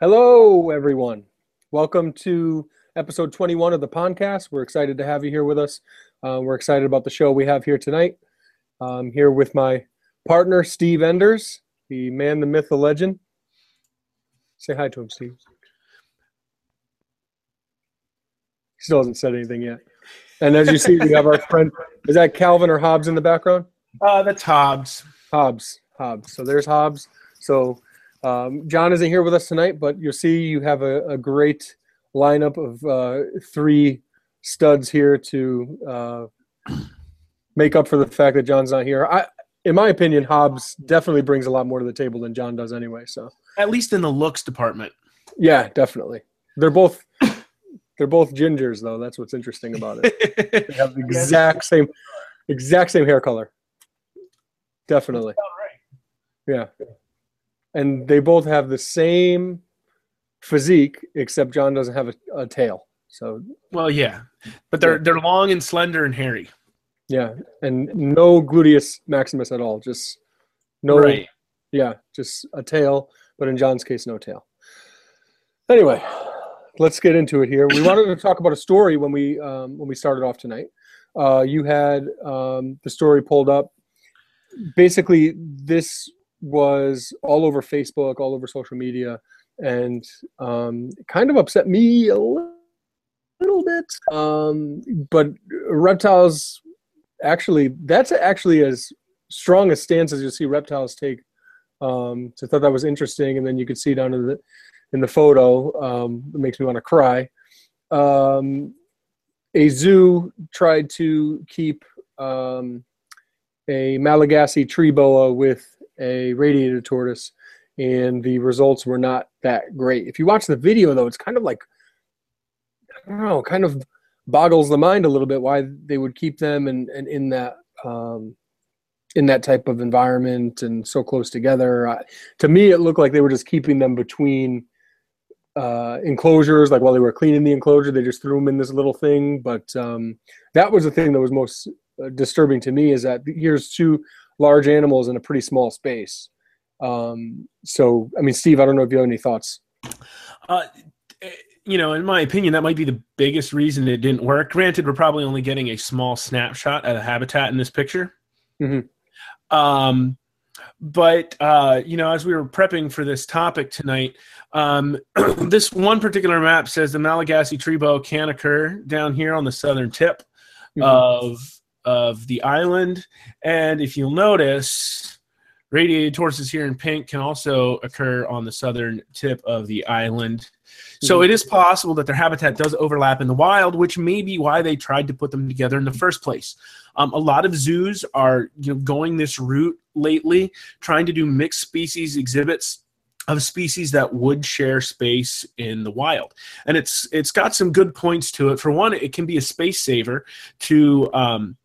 Hello, everyone. Welcome to episode 21 of the podcast. We're excited to have you here with us. Uh, we're excited about the show we have here tonight. I'm here with my partner, Steve Enders, the man, the myth, the legend. Say hi to him, Steve. He still hasn't said anything yet. And as you see, we have our friend. Is that Calvin or Hobbs in the background? Uh, that's Hobbs. Hobbs. Hobbs. So there's Hobbs. So um, John isn't here with us tonight, but you'll see you have a, a great lineup of uh, three studs here to uh, make up for the fact that John's not here. I, in my opinion, Hobbs definitely brings a lot more to the table than John does anyway. So At least in the looks department. yeah, definitely. They're both they're both gingers though. That's what's interesting about it. They have the exact same exact same hair color. Definitely. Yeah. And they both have the same physique, except John doesn't have a, a tail. So well, yeah, but they're they're long and slender and hairy. yeah, and no gluteus maximus at all. Just no, Right. yeah, just a tail. But in John's case, no tail. Anyway, let's get into it here. We wanted to talk about a story when we um, when we started off tonight. Uh, you had um, the story pulled up. Basically, this was all over Facebook, all over social media, and um, kind of upset me a little bit. Um, but reptiles actually, that's actually as strong a stance as you see reptiles take. Um, so I thought that was interesting, and then you could see down in the in the photo. Um, it makes me want to cry. Um, a zoo tried to keep um, a Malagasy tree boa with a radiated tortoise, and the results were not that great. If you watch the video, though, it's kind of like I don't know, kind of boggles the mind a little bit why they would keep them and, and in that um, in that type of environment and so close together. Uh, to me, it looked like they were just keeping them between uh, enclosures. Like while they were cleaning the enclosure, they just threw them in this little thing. But um, that was the thing that was most uh, disturbing to me is that here's two large animals in a pretty small space. Um, so, I mean, Steve, I don't know if you have any thoughts. Uh, you know, in my opinion, that might be the biggest reason it didn't work. Granted, we're probably only getting a small snapshot of the habitat in this picture. Mhm. Um, but uh, you know, as we were prepping for this topic tonight, um, this one particular map says the Malagasy tree boa can occur down here on the southern tip Mhm. of of the island, and if you'll notice, radiated tortoises here in pink can also occur on the southern tip of the island. So Mhm. it is possible that their habitat does overlap in the wild, which may be why they tried to put them together in the first place. Um, a lot of zoos are you know going this route lately, trying to do mixed species exhibits of species that would share space in the wild, and it's it's got some good points to it. For one, it can be a space saver to um,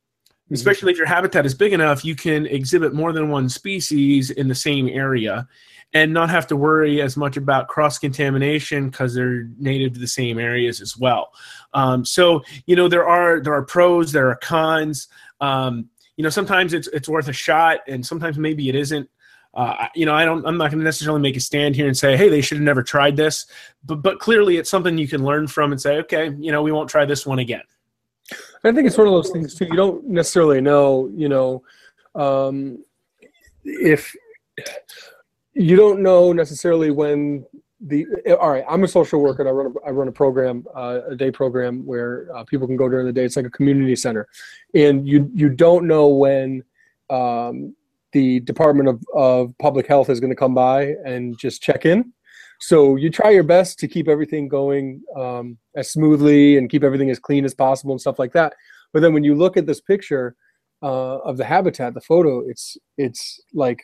Mhm. especially if your habitat is big enough, you can exhibit more than one species in the same area and not have to worry as much about cross contamination because they're native to the same areas as well. Um, so you know there are there are pros, there are cons. Um, you know sometimes it's it's worth a shot, and sometimes maybe it isn't. Uh, you know, I don't. I'm not going to necessarily make a stand here and say, "Hey, they should have never tried this," but but clearly it's something you can learn from and say, "Okay, you know, we won't try this one again." I think it's one of those things too. You don't necessarily know, you know, um, if you don't know necessarily when the. All right, I'm a social worker. And I run a, I run a program, uh, a day program where uh, people can go during the day. It's like a community center, and you you don't know when um, the Department of, of Public Health is going to come by and just check in. So you try your best to keep everything going um, as smoothly and keep everything as clean as possible and stuff like that. But then when you look at this picture uh, of the habitat, the photo, it's it's like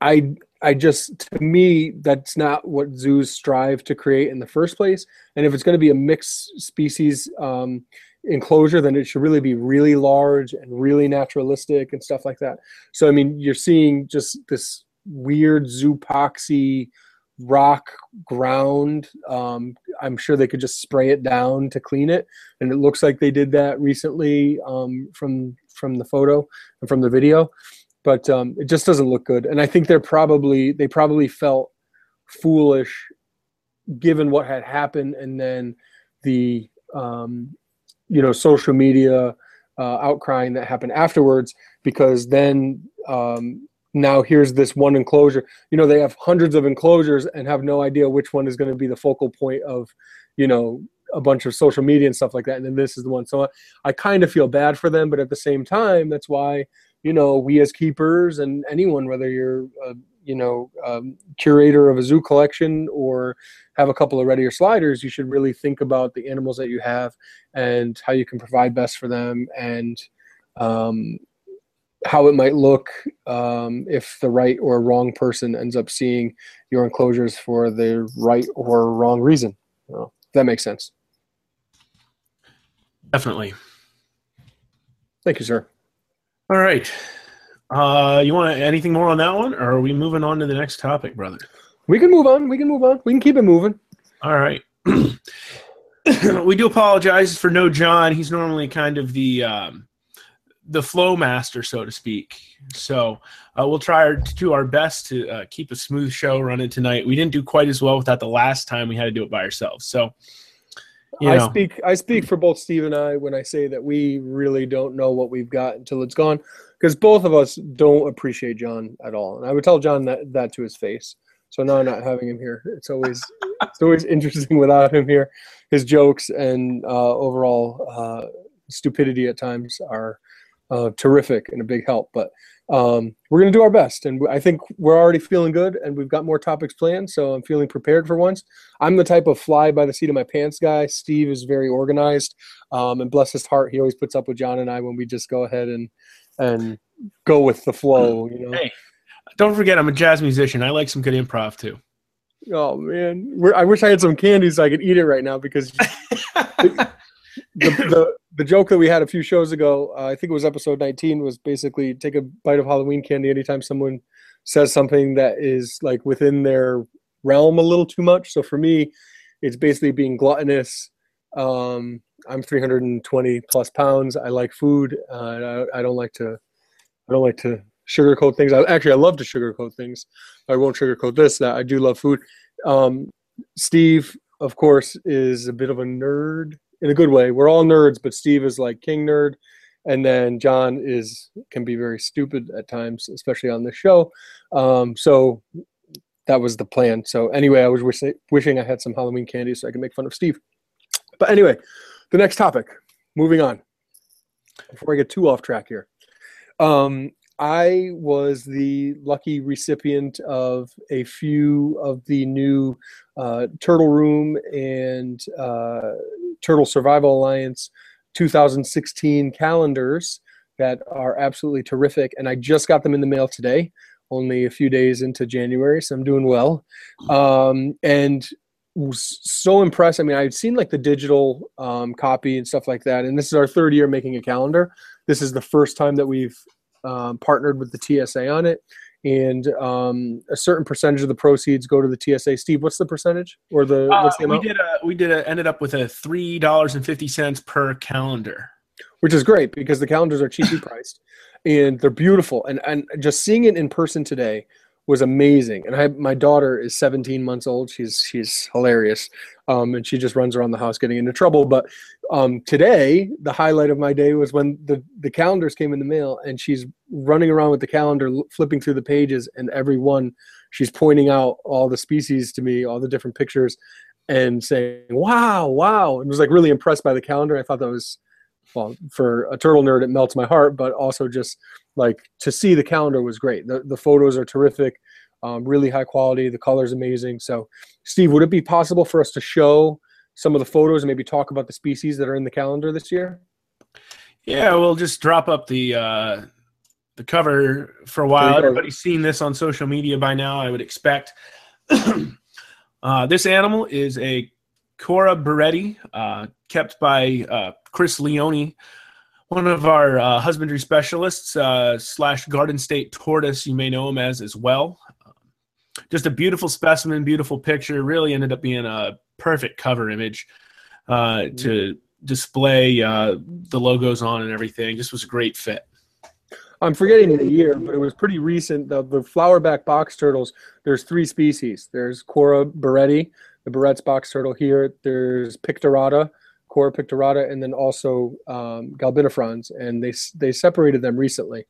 I I just to me that's not what zoos strive to create in the first place. And if it's going to be a mixed species um, enclosure, then it should really be really large and really naturalistic and stuff like that. So I mean, you're seeing just this weird zoopoxy rock ground. Um, I'm sure they could just spray it down to clean it, and it looks like they did that recently um, from from the photo and from the video. But um, it just doesn't look good, and I think they're probably they probably felt foolish given what had happened and then the um, you know social media uh, outcrying that happened afterwards because then um, now here's this one enclosure. You know they have hundreds of enclosures and have no idea which one is going to be the focal point of you know a bunch of social media and stuff like that and then this is the one. So i, I kind of feel bad for them but at the same time that's why you know we as keepers and anyone whether you're a, you know um, curator of a zoo collection or have a couple of red-eared sliders you should really think about the animals that you have and how you can provide best for them and um, how it might look um, if the right or wrong person ends up seeing your enclosures for the right or wrong reason. Well, that makes sense. Definitely. Thank you, sir. All right. Uh, you want anything more on that one, or are we moving on to the next topic, brother? We can move on. We can move on. We can keep it moving. All right. we do apologize for no John. He's normally kind of the um, the flow master, so to speak. So uh, we'll try our, to do our best to uh, keep a smooth show running tonight. We didn't do quite as well with that the last time we had to do it by ourselves. So you know. I speak I speak for both Steve and I when I say that we really don't know what we've got until it's gone because both of us don't appreciate John at all. And I would tell John that that to his face. So now I'm not having him here, it's always it's always interesting without him here. His jokes and uh, overall uh, stupidity at times are uh, terrific and a big help. But um, we're going to do our best, and I think we're already feeling good, and we've got more topics planned. So I'm feeling prepared for once. I'm the type of fly by the seat of my pants guy. Steve is very organized, um, and bless his heart, he always puts up with John and I when we just go ahead and and go with the flow. You know. Hey, don't forget, I'm a jazz musician. I like some good improv too. Oh man, We're, I wish I had some candy so I could eat it right now because the, the, the joke that we had a few shows ago, uh, I think it was episode 19, was basically take a bite of Halloween candy anytime someone says something that is like within their realm a little too much. So for me, it's basically being gluttonous. Um, I'm 320 plus pounds. I like food. Uh, I, I, don't like to. I don't like to sugarcoat things. I, actually, I love to sugarcoat things. I won't sugarcoat this. That I do love food. Um, Steve, of course, is a bit of a nerd in a good way. We're all nerds, but Steve is like king nerd, and then John is can be very stupid at times, especially on this show. Um, so that was the plan. So anyway, I was wishing, wishing I had some Halloween candy so I could make fun of Steve. But anyway, the next topic. Moving on. Before I get too off track here, um, I was the lucky recipient of a few of the new uh, Turtle Room and uh, Turtle Survival Alliance 2016 calendars that are absolutely terrific. And I just got them in the mail today, only a few days into January, so I'm doing well. Um, and was so impressed. I mean, I've seen like the digital um, copy and stuff like that. And this is our third year making a calendar. This is the first time that we've um, partnered with the TSA on it, and um, a certain percentage of the proceeds go to the TSA. Steve, what's the percentage or the, uh, what's the? We did a we did a, ended up with a three dollars and fifty cents per calendar, which is great because the calendars are cheaply priced and they're beautiful. And and just seeing it in person today was amazing. And I, my daughter is 17 months old. She's she's hilarious, um, and she just runs around the house getting into trouble. But um, today, the highlight of my day was when the the calendars came in the mail, and she's running around with the calendar, flipping through the pages, and every one she's pointing out all the species to me, all the different pictures, and saying, "Wow, wow!" And was like really impressed by the calendar. I thought that was well for a turtle nerd, it melts my heart, but also just like to see the calendar was great. The the photos are terrific, um, really high quality. The color's amazing. So, Steve, would it be possible for us to show some of the photos and maybe talk about the species that are in the calendar this year? Yeah, we'll just drop up the uh, the cover for a while. Everybody's seen this on social media by now, I would expect. uh, this animal is a Cuora bourreti, uh, kept by uh, Chris Leone one of our uh, husbandry specialists uh, slash Garden State tortoise, you may know him as as well. Um, just a beautiful specimen, beautiful picture. Really ended up being a perfect cover image uh, to display uh, the logos on and everything. Just was a great fit. I'm forgetting the year, but it was pretty recent. The, the flowerback box turtles, there's three species. There's Cuora bourreti, the Barrett's box turtle here. There's Picturata, Cuora picturata, and then also um, Galbinifrons, and they they separated them recently.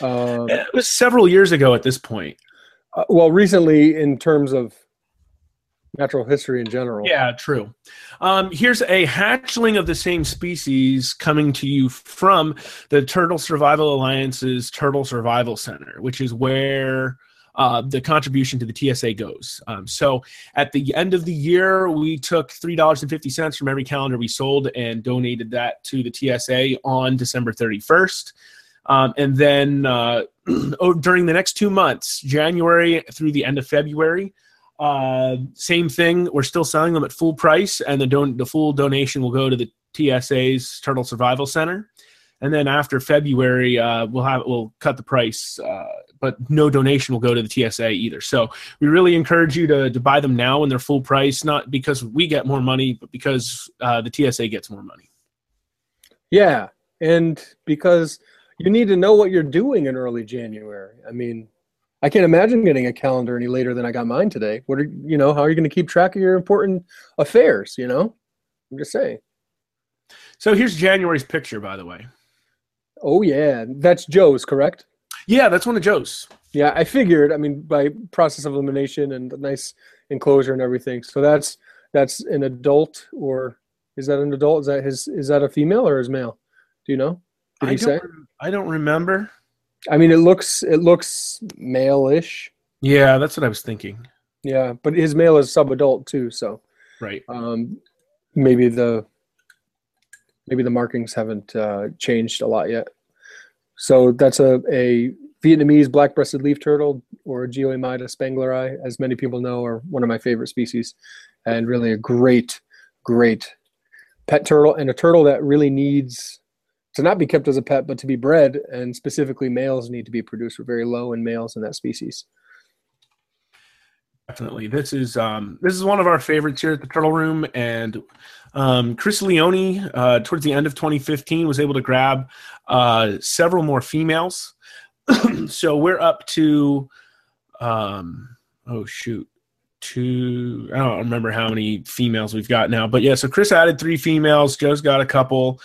Um, it was several years ago at this point. Uh, well, recently in terms of natural history in general. Yeah, true. Um, here's a hatchling of the same species coming to you from the Turtle Survival Alliance's Turtle Survival Center, which is where uh, the contribution to the TSA goes. Um, so at the end of the year, we took $3.50 from every calendar we sold and donated that to the TSA on December 31st. Um, and then uh, during the next two months, January through the end of February, uh, same thing. We're still selling them at full price, and the don- the full donation will go to the TSA's Turtle Survival Center. And then after February, uh, we'll have we'll cut the price, uh, but no donation will go to the TSA either. So we really encourage you to to buy them now when they're full price, not because we get more money, but because uh, the TSA gets more money. Yeah, and because you need to know what you're doing in early January. I mean, I can't imagine getting a calendar any later than I got mine today. What are you know? How are you going to keep track of your important affairs? You know, I'm just saying. So here's January's picture, by the way. Oh yeah, that's Joe's, correct? Yeah, that's one of Joe's. Yeah, I figured. I mean, by process of elimination and a nice enclosure and everything. So that's that's an adult, or is that an adult? Is that his? Is that a female or is male? Do you know? Did I he say? I don't remember. I mean, it looks it looks male-ish. Yeah, that's what I was thinking. Yeah, but his male is sub-adult too, so right. Um, maybe the maybe the markings haven't uh, changed a lot yet. So that's a, a Vietnamese black-breasted leaf turtle, or Geoemyda spengleri, as many people know, are one of my favorite species, and really a great, great pet turtle, and a turtle that really needs to not be kept as a pet, but to be bred, and specifically males need to be produced. We're very low in males in that species. Definitely, this is um, this is one of our favorites here at the Turtle Room, and um, Chris Leone, uh, towards the end of 2015, was able to grab uh, several more females. so we're up to, um, oh shoot, two. I don't remember how many females we've got now, but yeah. So Chris added three females. Joe's got a couple.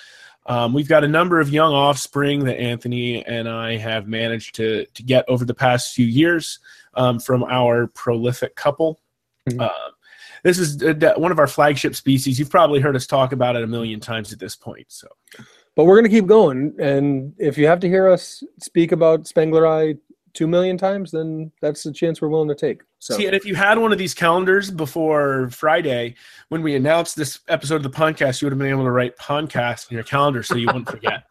Um, we've got a number of young offspring that Anthony and I have managed to to get over the past few years um, from our prolific couple. Mm-hmm. Uh, this is uh, one of our flagship species. You've probably heard us talk about it a million times at this point. So, but we're going to keep going, and if you have to hear us speak about Spengleri two million times, then that's the chance we're willing to take. So. See, and if you had one of these calendars before Friday, when we announced this episode of the podcast, you would have been able to write podcast in your calendar so you wouldn't forget.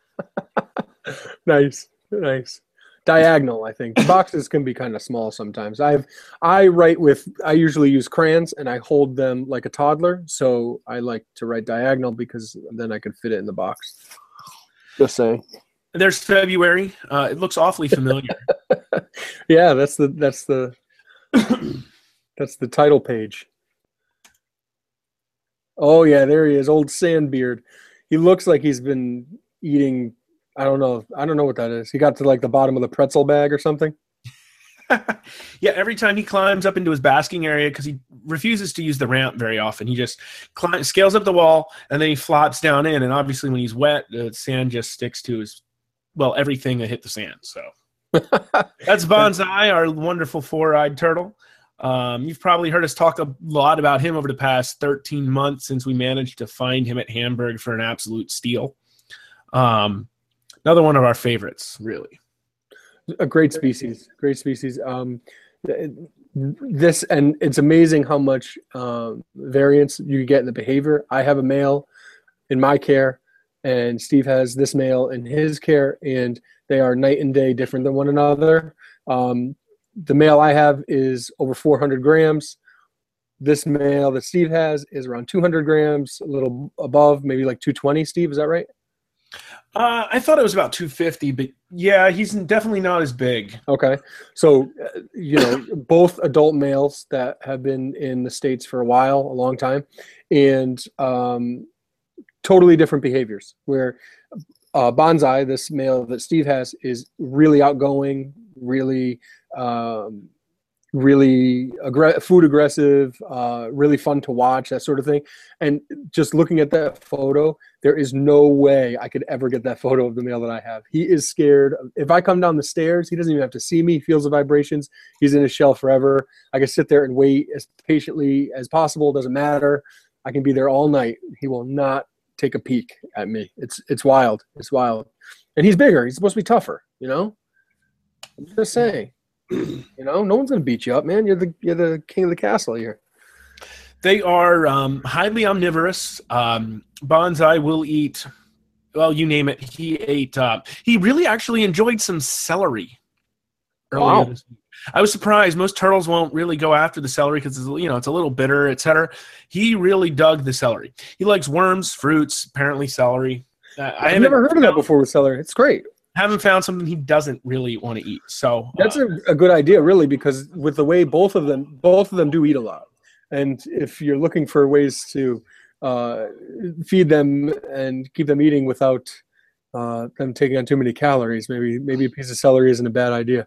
nice, nice. Diagonal, I think. Boxes can be kind of small sometimes. I've I write with I usually use crayons and I hold them like a toddler, so I like to write diagonal because then I can fit it in the box. Just saying. There's February. Uh, it looks awfully familiar. yeah, that's the that's the that's the title page. Oh yeah, there he is, old Sandbeard. He looks like he's been eating. I don't know. I don't know what that is. He got to like the bottom of the pretzel bag or something. yeah, every time he climbs up into his basking area, because he refuses to use the ramp very often, he just climbs, scales up the wall and then he flops down in. And obviously, when he's wet, the sand just sticks to his well everything that hit the sand. So that's Bonsai, our wonderful four-eyed turtle. Um, you've probably heard us talk a lot about him over the past 13 months since we managed to find him at Hamburg for an absolute steal. Um, another one of our favorites, really. A great species, great species. Um, this and it's amazing how much uh, variance you get in the behavior. I have a male in my care, and Steve has this male in his care, and they are night and day different than one another. Um, the male I have is over 400 grams. This male that Steve has is around 200 grams, a little above, maybe like 220. Steve, is that right? Uh, I thought it was about 250, but yeah, he's definitely not as big. Okay, so uh, you know, both adult males that have been in the states for a while, a long time, and um, totally different behaviors. Where uh, Bonsai, this male that Steve has, is really outgoing, really, um, really aggr- food aggressive, uh, really fun to watch, that sort of thing. And just looking at that photo, there is no way I could ever get that photo of the male that I have. He is scared. If I come down the stairs, he doesn't even have to see me. He feels the vibrations. He's in his shell forever. I can sit there and wait as patiently as possible. Doesn't matter. I can be there all night. He will not take a peek at me. It's it's wild. It's wild. And he's bigger. He's supposed to be tougher. You know. I'm just saying. You know, no one's gonna beat you up, man. You're the you're the king of the castle here. They are um, highly omnivorous. Um, Bonsai will eat. Well, you name it. He ate. Uh, he really actually enjoyed some celery. Earlier Wow. this week. I was surprised. Most turtles won't really go after the celery because you know it's a little bitter, etc. He really dug the celery. He likes worms, fruits, apparently celery. Uh, I I've never heard of that before with celery. It's great. Haven't found something he doesn't really want to eat. So That's uh, a, a good idea, really, because with the way both of them, both of them do eat a lot, and if you're looking for ways to uh, feed them and keep them eating without uh, them taking on too many calories, maybe maybe a piece of celery isn't a bad idea.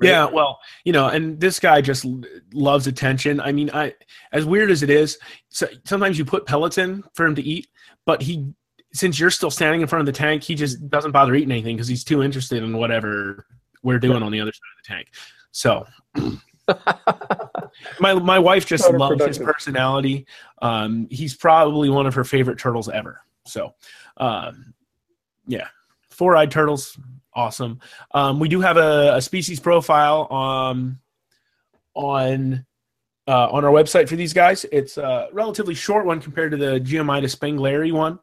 right? Yeah, well, you know, and this guy just loves attention. I mean, I as weird as it is, so, sometimes you put pellets in for him to eat, but he since you're still standing in front of the tank, he just doesn't bother eating anything because he's too interested in whatever we're doing on the other side of the tank. So my my wife just loves his personality. Um, he's probably one of her favorite turtles ever. So, um, yeah, four eyed turtles, awesome. Um, we do have a, a species profile um, on uh, on our website for these guys. It's a relatively short one compared to the Geoemyda spengleri one,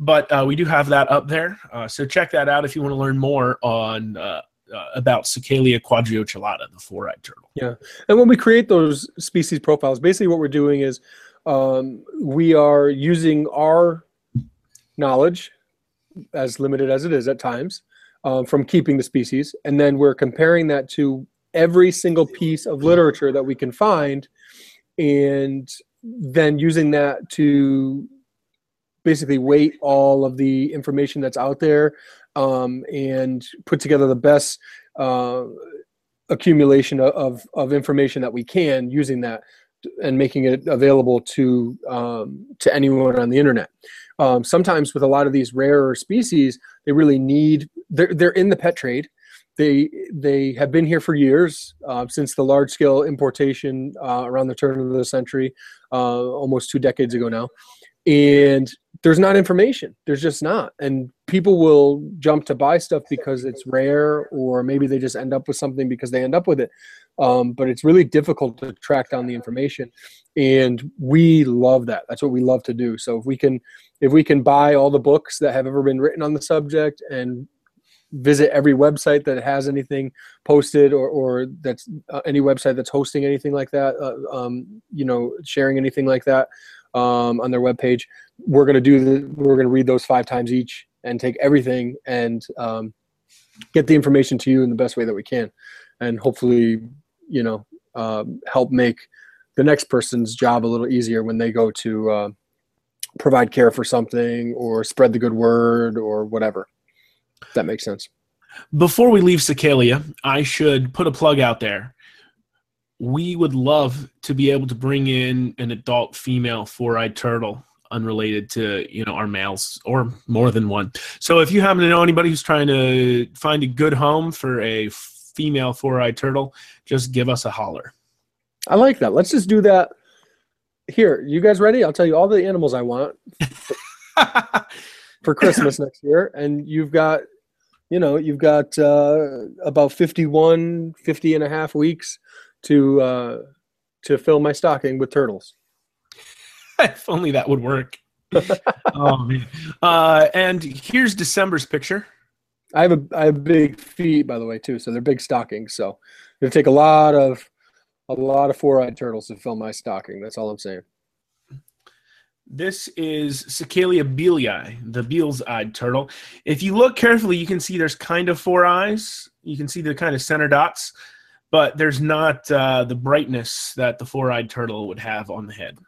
but uh, we do have that up there. Uh, so check that out if you want to learn more on uh, uh, about Sacalia quadriocellata, the four-eyed turtle. Yeah, and when we create those species profiles, basically what we're doing is um, we are using our knowledge, as limited as it is at times, um, from keeping the species, and then we're comparing that to every single piece of literature that we can find, and then using that to basically weight all of the information that's out there um, and put together the best uh, accumulation of, of, information that we can using that and making it available to um, to anyone on the internet. Um, sometimes with a lot of these rarer species, they really need they're they're in the pet trade. They they have been here for years uh, since the large scale importation uh, around the turn of the century, uh, almost two decades ago now, and there's not information. There's just not, and people will jump to buy stuff because it's rare, or maybe they just end up with something because they end up with it. Um, but it's really difficult to track down the information, and we love that. That's what we love to do. So if we can, if we can buy all the books that have ever been written on the subject and visit every website that has anything posted or, or that's uh, any website that's hosting anything like that uh, um, you know sharing anything like that um, on their webpage. We're going to do the we're going to read those five times each and take everything and um, get the information to you in the best way that we can. And hopefully you know um, help make the next person's job a little easier when they go to uh, provide care for something or spread the good word or whatever. If that makes sense. Before we leave Sacalia, I should put a plug out there. We would love to be able to bring in an adult female four-eyed turtle unrelated to you know our males or more than one. So if you happen to know anybody who's trying to find a good home for a female four-eyed turtle, just give us a holler. I like that. Let's just do that. Here, you guys ready? I'll tell you all the animals I want for Christmas next year. And you've got, you know, you've got uh, about 51, 50 and a half weeks to uh, to fill my stocking with turtles. if only that would work. oh man! Uh, and here's December's picture. I have a I have big feet, by the way, too. So they're big stockings. So it'll take a lot of a lot of four-eyed turtles to fill my stocking. That's all I'm saying. This is Sacalia bealei, the Beals-eyed turtle. If you look carefully, you can see there's kind of four eyes. You can see the kind of center dots, but there's not uh, the brightness that the four-eyed turtle would have on the head.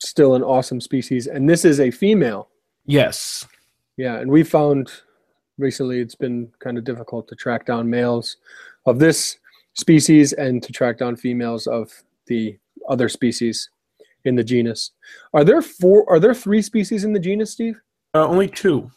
Still an awesome species, and this is a female. Yes. yeah, and we found recently it's been kind of difficult to track down males of this species and to track down females of the other species in the genus. Are there four? Are there three species in the genus, Steve? Uh, only two.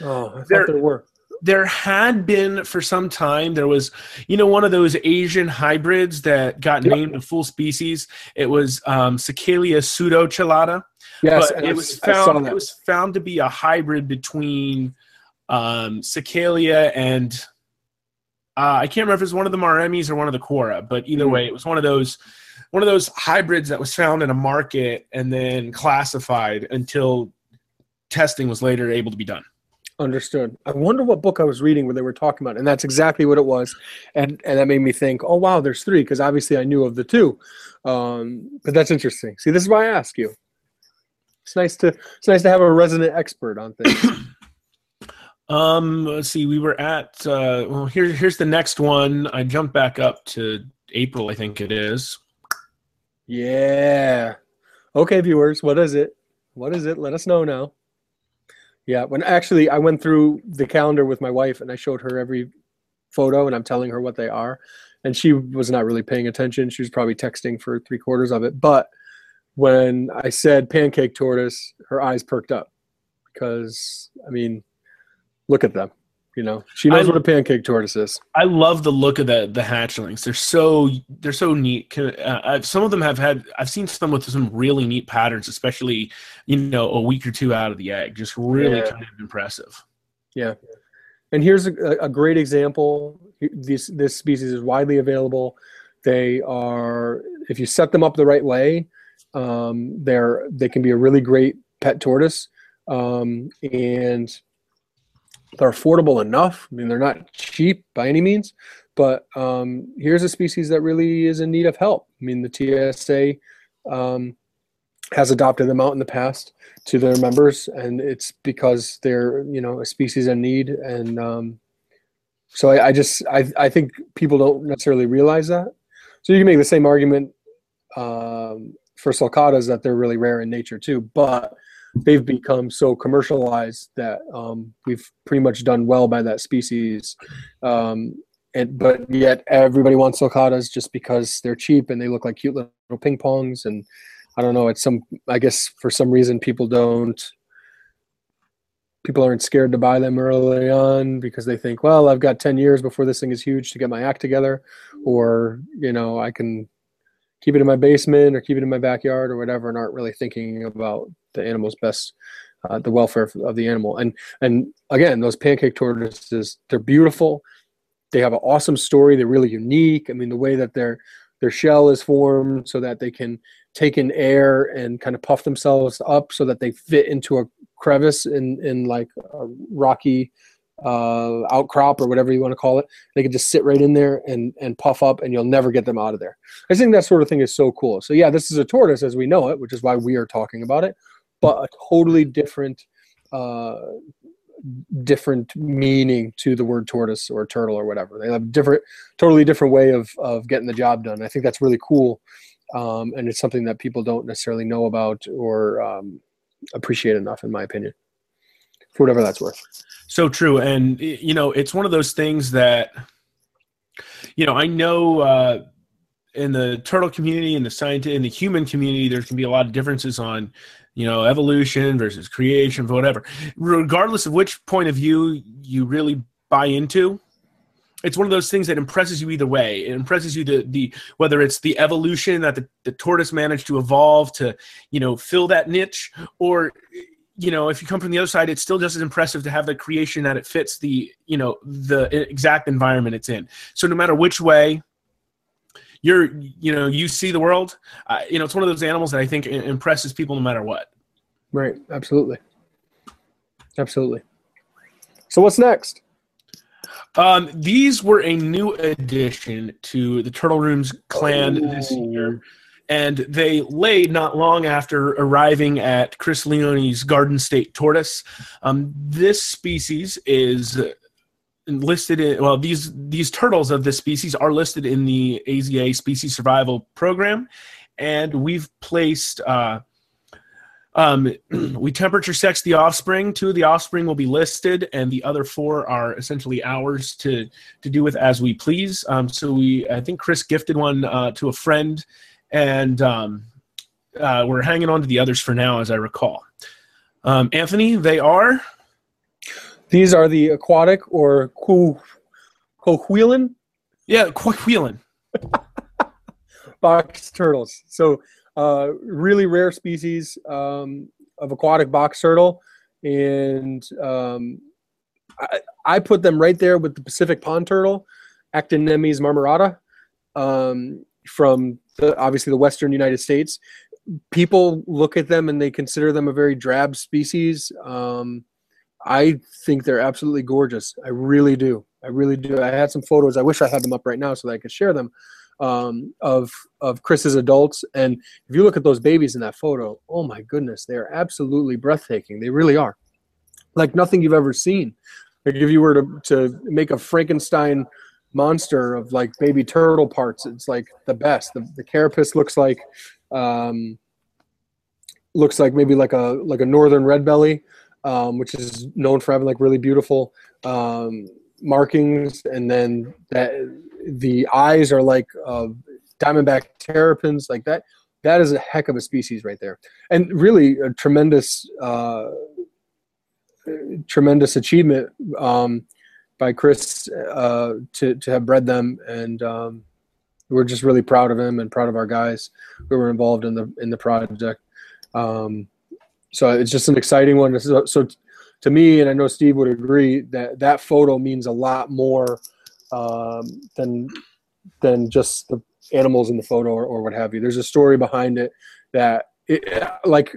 Oh, I thought There- there were. There had been for some time. There was, you know, one of those Asian hybrids that got Yep. named a full species. It was um, Sacalia pseudocellata. Yes, but it was found it was found to be a hybrid between um, Sacalia and uh, I can't remember if it was one of the Mauremys or one of the Cuora, but either Mhm. way, it was one of those one of those hybrids that was found in a market and then classified until testing was later able to be done. Understood. I wonder what book I was reading where they were talking about, it, and that's exactly what it was, and and that made me think, oh wow, there's three because obviously I knew of the two, um, but that's interesting. See, this is why I ask you. It's nice to it's nice to have a resident expert on things. Um, let's see. We were at uh, well. Here, here's the next one. I jumped back up to April, I think it is. yeah. Okay, viewers, what is it? What is it? Let us know now. Yeah, when actually I went through the calendar with my wife and I showed her every photo and I'm telling her what they are, and she was not really paying attention. She was probably texting for three quarters of it. But when I said pancake tortoise, her eyes perked up because I mean, look at them. You know, she knows I- what a pancake tortoise is. I love the look of the the hatchlings. They're so they're so neat. Uh, some of them have had. I've seen some with some really neat patterns, especially you know a week or two out of the egg. Just really Yeah. kind of impressive. Yeah, and here's a, a great example. This this species is widely available. They are, if you set them up the right way, um, they're they can be a really great pet tortoise, um, and they're affordable enough. I mean, they're not cheap by any means, but um, here's a species that really is in need of help. I mean, the TSA um, has adopted them out in the past to their members, and it's because they're you know a species in need, and um, so I, I just I I think people don't necessarily realize that. So you can make the same argument um, for sulcatas that they're really rare in nature too, but they've become so commercialized that um, we've pretty much done well by that species. Um, and but yet everybody wants sulcatas just because they're cheap and they look like cute little ping pongs and I don't know. It's some. I guess for some reason people don't. People aren't scared to buy them early on because they think, well, I've got ten years before this thing is huge to get my act together, or you know, I can keep it in my basement or keep it in my backyard or whatever, and aren't really thinking about the animal's best, uh, the welfare of the animal. And and again, those pancake tortoises, they're beautiful. They have an awesome story. They're really unique. I mean, the way that their their shell is formed so that they can take in air and kind of puff themselves up so that they fit into a crevice in in like a rocky uh, outcrop or whatever you want to call it. They can just sit right in there and and puff up, and you'll never get them out of there. I think that sort of thing is so cool. So yeah, this is a tortoise as we know it, which is why we are talking about it, but a totally different. Uh, different meaning to the word tortoise or turtle or whatever they have a different totally different way of of getting the job done i think that's really cool um, and it's something that people don't necessarily know about or um, appreciate enough, in my opinion, for whatever that's worth. So true, and you know, it's one of those things that, you know, I know uh, in the turtle community, in the scientific, in the human community, there can be a lot of differences on, you know, evolution versus creation, whatever. Regardless of which point of view you really buy into, it's one of those things that impresses you either way. It impresses you the the whether it's the evolution that the, the tortoise managed to evolve to, you know, fill that niche, or you know, if you come from the other side, it's still just as impressive to have the creation that it fits the, you know, the exact environment it's in. So no matter which way you're, you know, you see the world, uh, you know, it's one of those animals that I think impresses people no matter what. Right. Absolutely. Absolutely. So what's next? Um, these were a new addition to the Turtle Rooms clan this year, and they laid not long after arriving at Chris Leone's Garden State tortoise. Um, this species is listed in well these these turtles of this species are listed in the AZA species survival program, and we've placed. Uh, Um, we temperature sex the offspring. Two of the offspring will be listed, and the other four are essentially ours to to do with as we please. Um, so we, I think Chris gifted one uh, to a friend, and um, uh, we're hanging on to the others for now, as I recall. Um, Anthony, they are. These are the aquatic or Coahuilan. Yeah, Coahuilan. box turtles. So uh, really rare species um, of aquatic box turtle, and um, I, I, put them right there with the Pacific pond turtle, Actinemys marmorata, um, from the, obviously the western United States. People look at them and they consider them a very drab species. Um, I think they're absolutely gorgeous. I really do. I really do. I had some photos. I wish I had them up right now so that I could share them um, of of Chris's adults. And if you look at those babies in that photo, oh my goodness, they are absolutely breathtaking. They really are, like nothing you've ever seen. Like if you were to to make a Frankenstein monster of like baby turtle parts, it's like the best. The, the carapace looks like um, looks like maybe like a like a northern red belly, um, which is known for having like really beautiful um, markings, and then that the eyes are like uh, diamondback terrapins, like that. That is a heck of a species right there, and really a tremendous, uh, tremendous achievement um, by Chris uh, to to have bred them, and um, we're just really proud of him and proud of our guys who were involved in the in the project. Um, so it's just an exciting one. So, so, to me, and I know Steve would agree that that photo means a lot more um, than than just the animals in the photo or, or what have you. There's a story behind it that, it, like,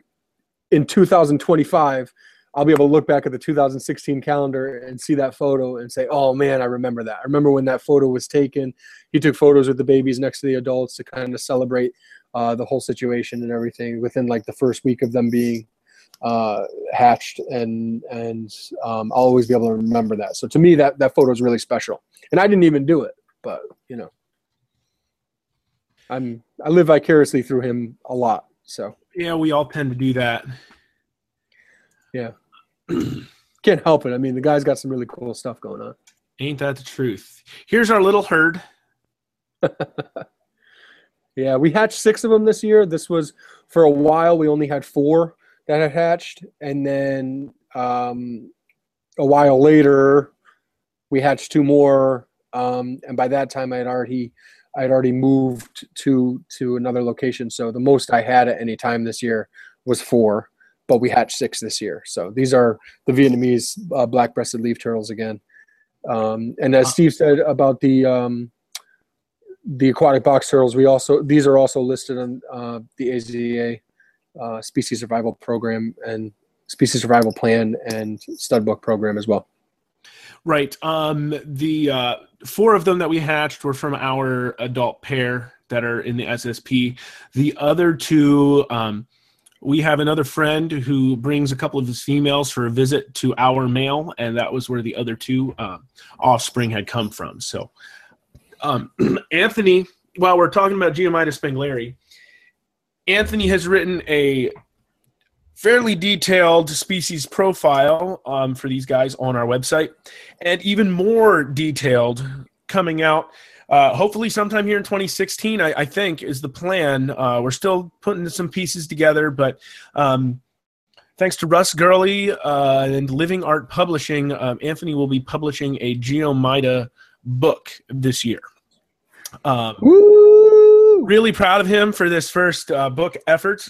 in 2025, I'll be able to look back at the 2016 calendar and see that photo and say, "Oh man, I remember that. I remember when that photo was taken. He took photos with the babies next to the adults to kind of celebrate uh, the whole situation and everything within like the first week of them being uh, hatched, and and um, I'll always be able to remember that. So to me, that that photo is really special. And I didn't even do it, but you know, I'm I live vicariously through him a lot. So yeah, we all tend to do that. Yeah, can't help it. I mean, the guy's got some really cool stuff going on. Ain't that the truth? Here's our little herd. yeah, we hatched six of them this year. This was for a while. We only had four that had hatched, and then um, a while later, we hatched two more, um, and by that time, I had already I had already moved to to another location. So the most I had at any time this year was four, but we hatched six this year. So these are the Vietnamese uh, black-breasted leaf turtles again. Um, and as Steve said about the um, the aquatic box turtles, we also these are also listed on uh, the AZA uh, species survival program and species survival plan and stud book program as well. Right. Um, the uh, four of them that we hatched were from our adult pair that are in the SSP. The other two, um, we have another friend who brings a couple of his females for a visit to our male, and that was where the other two uh, offspring had come from. So, um, Anthony, while we're talking about Geoemyda spengleri, Anthony has written a fairly detailed species profile um, for these guys on our website, and even more detailed coming out. Uh, hopefully, sometime here in 2016, I, I think is the plan. Uh, we're still putting some pieces together, but um, thanks to Russ Gurley uh, and Living Art Publishing, um, Anthony will be publishing a Geoemyda book this year. Um, really proud of him for this first uh, book effort.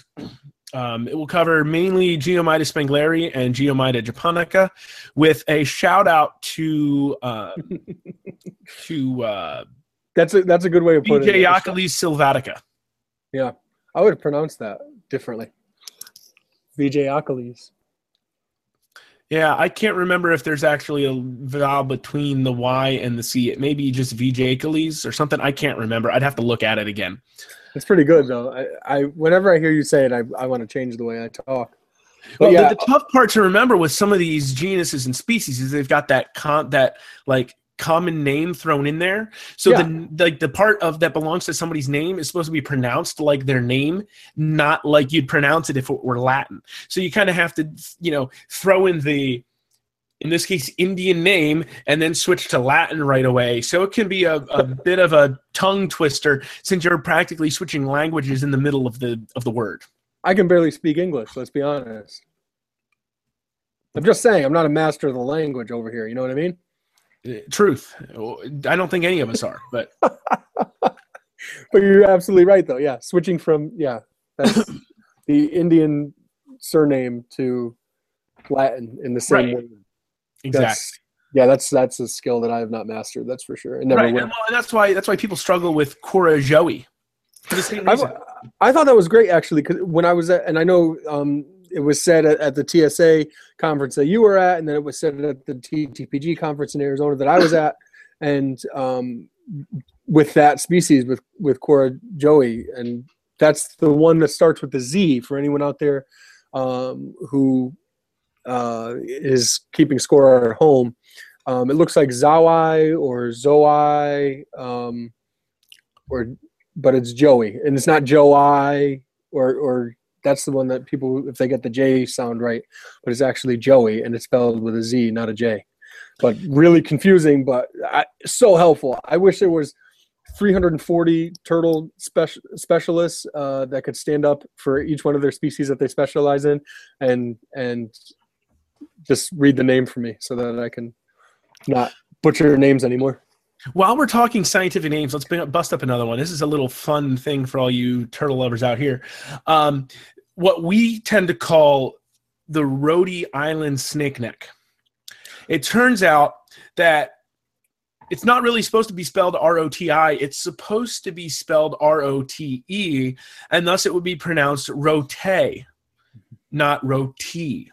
Um, it will cover mainly Geoemyda spengleri and Geoemyda japonica, with a shout out to uh, to uh, that's a that's a good way of putting it. Vijayachelys silvatica. Yeah, I would pronounce that differently. VJ. Yeah, I can't remember if there's actually a vowel between the Y and the C. It may be just VJ or something. I can't remember. I'd have to look at it again. It's pretty good though. I, I whenever I hear you say it, I, I want to change the way I talk. But well, yeah. the, the, tough part to remember with some of these genuses and species is they've got that con that like common name thrown in there. So Yeah. the like the part of that belongs to somebody's name is supposed to be pronounced like their name, not like you'd pronounce it if it were Latin. So you kind of have to, you know, throw in the in this case Indian name and then switch to Latin right away. So it can be a, a bit of a tongue twister since you're practically switching languages in the middle of the of the word. I can barely speak English. Let's be honest. I'm just saying, I'm not a master of the language over here. You know what I mean? Truth. I don't think any of us are, but But you're absolutely right, though. Yeah, switching from yeah, that's the Indian surname to Latin in the same Right. way. exactly. That's, yeah, that's that's a skill that I have not mastered. That's for sure. And never Right, and, well, and that's why that's why people struggle with Cuora zhoui. For the same I, reason. I thought that was great actually because when I was at, and I know um, it was said at, at the TSA conference that you were at, and then it was said at the TTPG conference in Arizona that I was at, and um, with that species with with Cuora zhoui, and that's the one that starts with the Z for anyone out there um, who uh, is keeping score at home. Um, it looks like Zawai or Zoai, um, or but it's Joey, and it's not Joe I or or that's the one that people if they get the J sound right, but it's actually Joey, and it's spelled with a Z, not a J. But really confusing, but I, so helpful. I wish there was 340 turtle special specialists uh, that could stand up for each one of their species that they specialize in, and and just read the name for me so that I can not butcher names anymore. While we're talking scientific names, let's bust up another one. This is a little fun thing for all you turtle lovers out here. Um, what we tend to call the Rhode Island snake neck. It turns out that it's not really supposed to be spelled R O T I. It's supposed to be spelled R O T E, and thus it would be pronounced rote, not roti.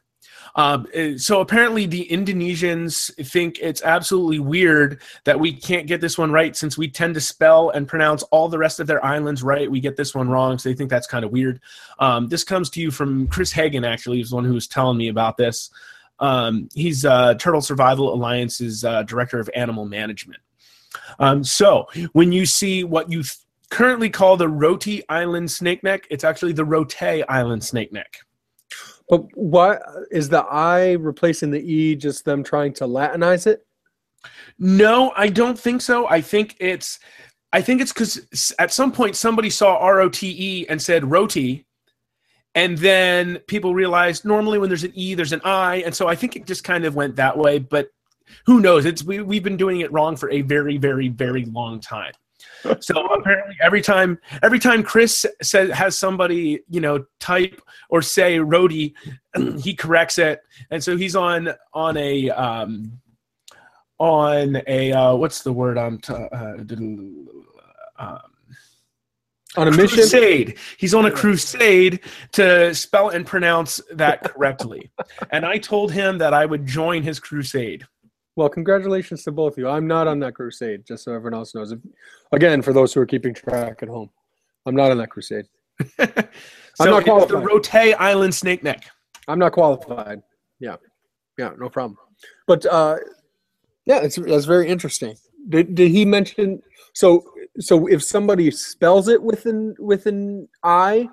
Um, uh, so apparently, the Indonesians think it's absolutely weird that we can't get this one right since we tend to spell and pronounce all the rest of their islands right. We get this one wrong, so they think that's kind of weird. Um, this comes to you from Chris Hagen, actually, who's the one who was telling me about this. Um, he's uh, Turtle Survival Alliance's uh, director of animal management. Um, so when you see what you th- currently call the Roti Island snake neck, it's actually the Rote Island snake neck. But what is the I replacing the E? Just them trying to Latinize it? No, I don't think so. I think it's I think it's because at some point somebody saw R O T E and said roti, and then people realized normally when there's an E, there's an I, and so I think it just kind of went that way. But who knows? It's we we've been doing it wrong for a very, very, very long time. So apparently, every time every time Chris says has somebody you know type or say roti, he corrects it, and so he's on on a um, on a uh, what's the word I'm t- uh, um, On a mission? crusade. He's on a crusade to spell and pronounce that correctly. and I told him that I would join his crusade. Well, congratulations to both of you. I'm not on that crusade, just so everyone else knows. If, again, for those who are keeping track at home, I'm not on that crusade. so I'm not it's the qualified. Rote Island snake neck. I'm not qualified. Yeah, yeah, no problem. But uh, yeah, it's that's very interesting. Did, did he mention so? So if somebody spells it with an with an I,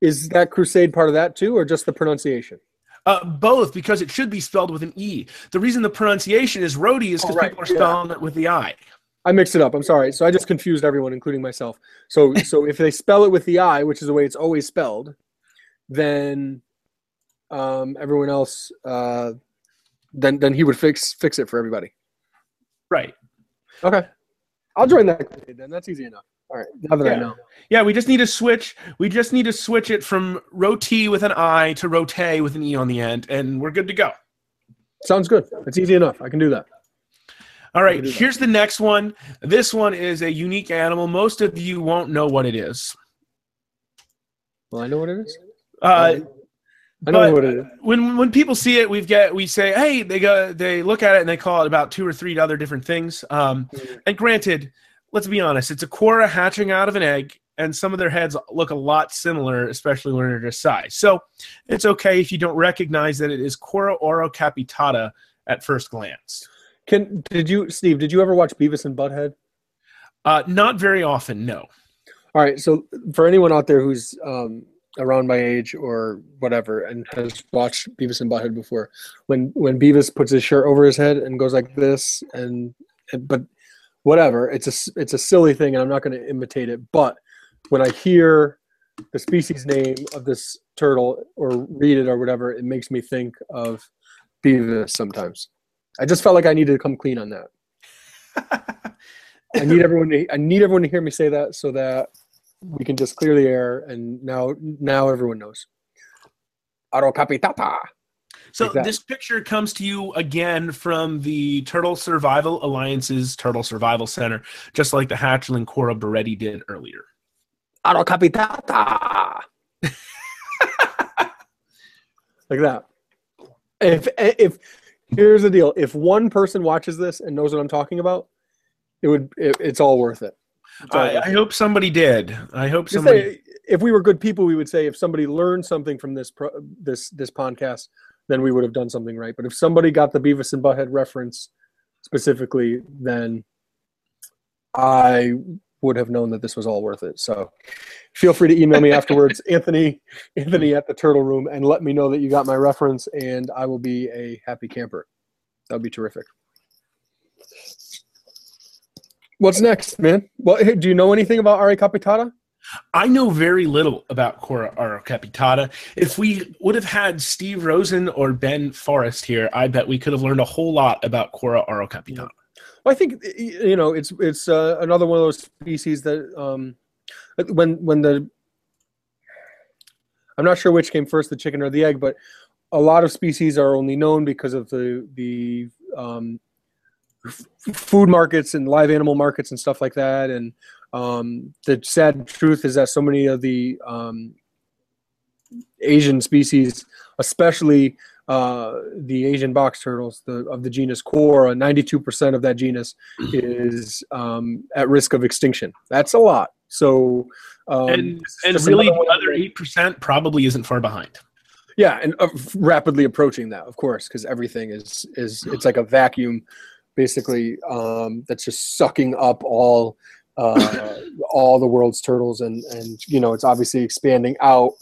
is that crusade part of that too, or just the pronunciation? Uh, both because it should be spelled with an E. The reason the pronunciation is Rhodey is because Oh, right. people are Yeah. spelling it with the I. I mixed it up. I'm sorry. So I just confused everyone, including myself. So so if they spell it with the I, which is the way it's always spelled, then um, everyone else uh, then then he would fix fix it for everybody. Right. Okay, I'll join that then. That's easy enough. All right, now that I Yeah. know. Yeah, we just need to switch. We just need to switch it from roti with an I to rote with an E on the end, and we're good to go. Sounds good. It's easy enough. I can do that. All right, can do that. here's the next one. This one is a unique animal. Most of you won't know what it is. Well, I know what it is. Uh, I know but- what it is. when when people see it, we've get we say, hey, they go they look at it and they call it about two or three other different things. Um, Mhm. and granted, let's be honest, it's a Cuora hatching out of an egg, and some of their heads look a lot similar, especially when they're this size. So it's okay if you don't recognize that it is Cuora aurocapitata at first glance. Can did you, Steve? Did you ever watch Beavis and Butthead? Uh, not very often, no. All right. So for anyone out there who's um, around my age or whatever and has watched Beavis and Butthead before, when when Beavis puts his shirt over his head and goes like this, and but whatever, it's a it's a silly thing, and I'm not going to imitate it. But when I hear the species name of this turtle or read it or whatever, it makes me think of Beavis sometimes. I just felt like I needed to come clean on that. I need everyone to I need everyone to hear me say that so that we can just clear the air and now now everyone knows. aurocapitata. So that. this picture comes to you again from the Turtle Survival Alliance's Turtle Survival Center, just like the hatchling Cuora bourreti did earlier. Aro capitata. like that. If if here's the deal, if one person watches this and knows what I'm talking about, it would it, it's all worth it. All I, worth I it. hope somebody did. I hope somebody. say, if we were good people, we would say if somebody learned something from this pro, this this podcast, then we would have done something right. But if somebody got the Beavis and Butthead reference specifically, then I would have known that this was all worth it. So feel free to email me afterwards, Anthony, Anthony at the Turtle Room, and let me know that you got my reference, and I will be a happy camper. That would be terrific. What's next, man? Well, do you know anything about aurocapitata? I know very little about Cuora aurocapitata. If we would have had Steve Rosen or Ben Forrest here, I bet we could have learned a whole lot about Cuora aurocapitata. Well, I think you know it's it's uh, another one of those species that um, when when the I'm not sure which came first, the chicken or the egg, but a lot of species are only known because of the the um, f- food markets and live animal markets and stuff like that. And um, the sad truth is that so many of the um, Asian species, especially uh, the Asian box turtles the, of the genus Cuora, 92% of that genus is um, at risk of extinction. That's a lot. So, um, and and really, the other eight percent probably isn't far behind. yeah, and uh, rapidly approaching that, of course, because everything is is it's like a vacuum, basically, um, that's just sucking up all uh, all the world's turtles, and and you know it's obviously expanding out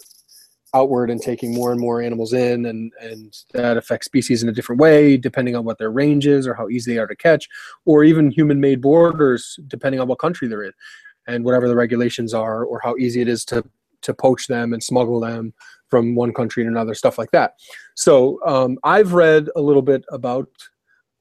outward and taking more and more animals in, and and that affects species in a different way depending on what their range is or how easy they are to catch, or even human-made borders depending on what country they're in, and whatever the regulations are, or how easy it is to to poach them and smuggle them from one country to another, stuff like that. So um, I've read a little bit about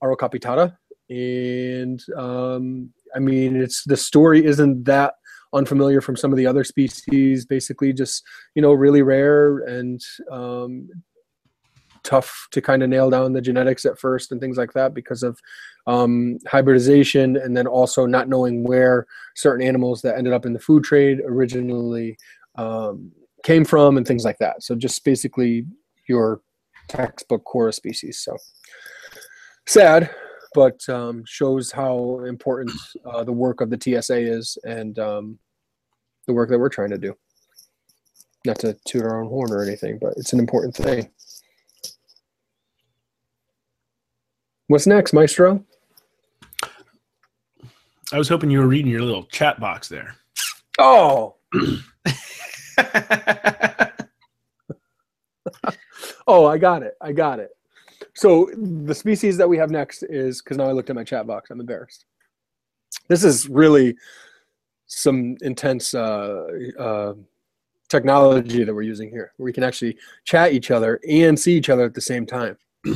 aurocapitata and um, I mean, it's the story isn't that unfamiliar from some of the other species. Basically, just you know, really rare and um, tough to kind of nail down the genetics at first and things like that because of um, hybridization, and then also not knowing where certain animals that ended up in the food trade originally um, came from and things like that. So just basically your textbook Cuora species. So sad, but um, shows how important uh, the work of the TSA is and um, the work that we're trying to do. Not to toot our own horn or anything, but it's an important thing. What's next, Maestro? I was hoping you were reading your little chat box there. Oh, oh, I got it. I got it. So the species that we have next is because now I looked at my chat box. I'm embarrassed. This is really some intense uh, uh, technology that we're using here. Where we can actually chat each other and see each other at the same time.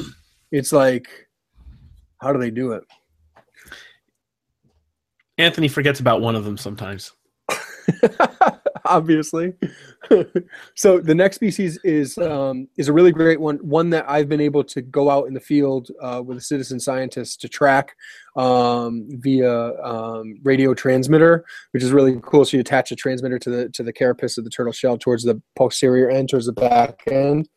It's like, how do they do it? Anthony forgets about one of them sometimes. obviously. so the next species is um, is a really great one, one that I've been able to go out in the field uh, with a citizen scientist to track um, via um, radio transmitter, which is really cool. So you attach a transmitter to the to the carapace of the turtle shell towards the posterior end, towards the back end.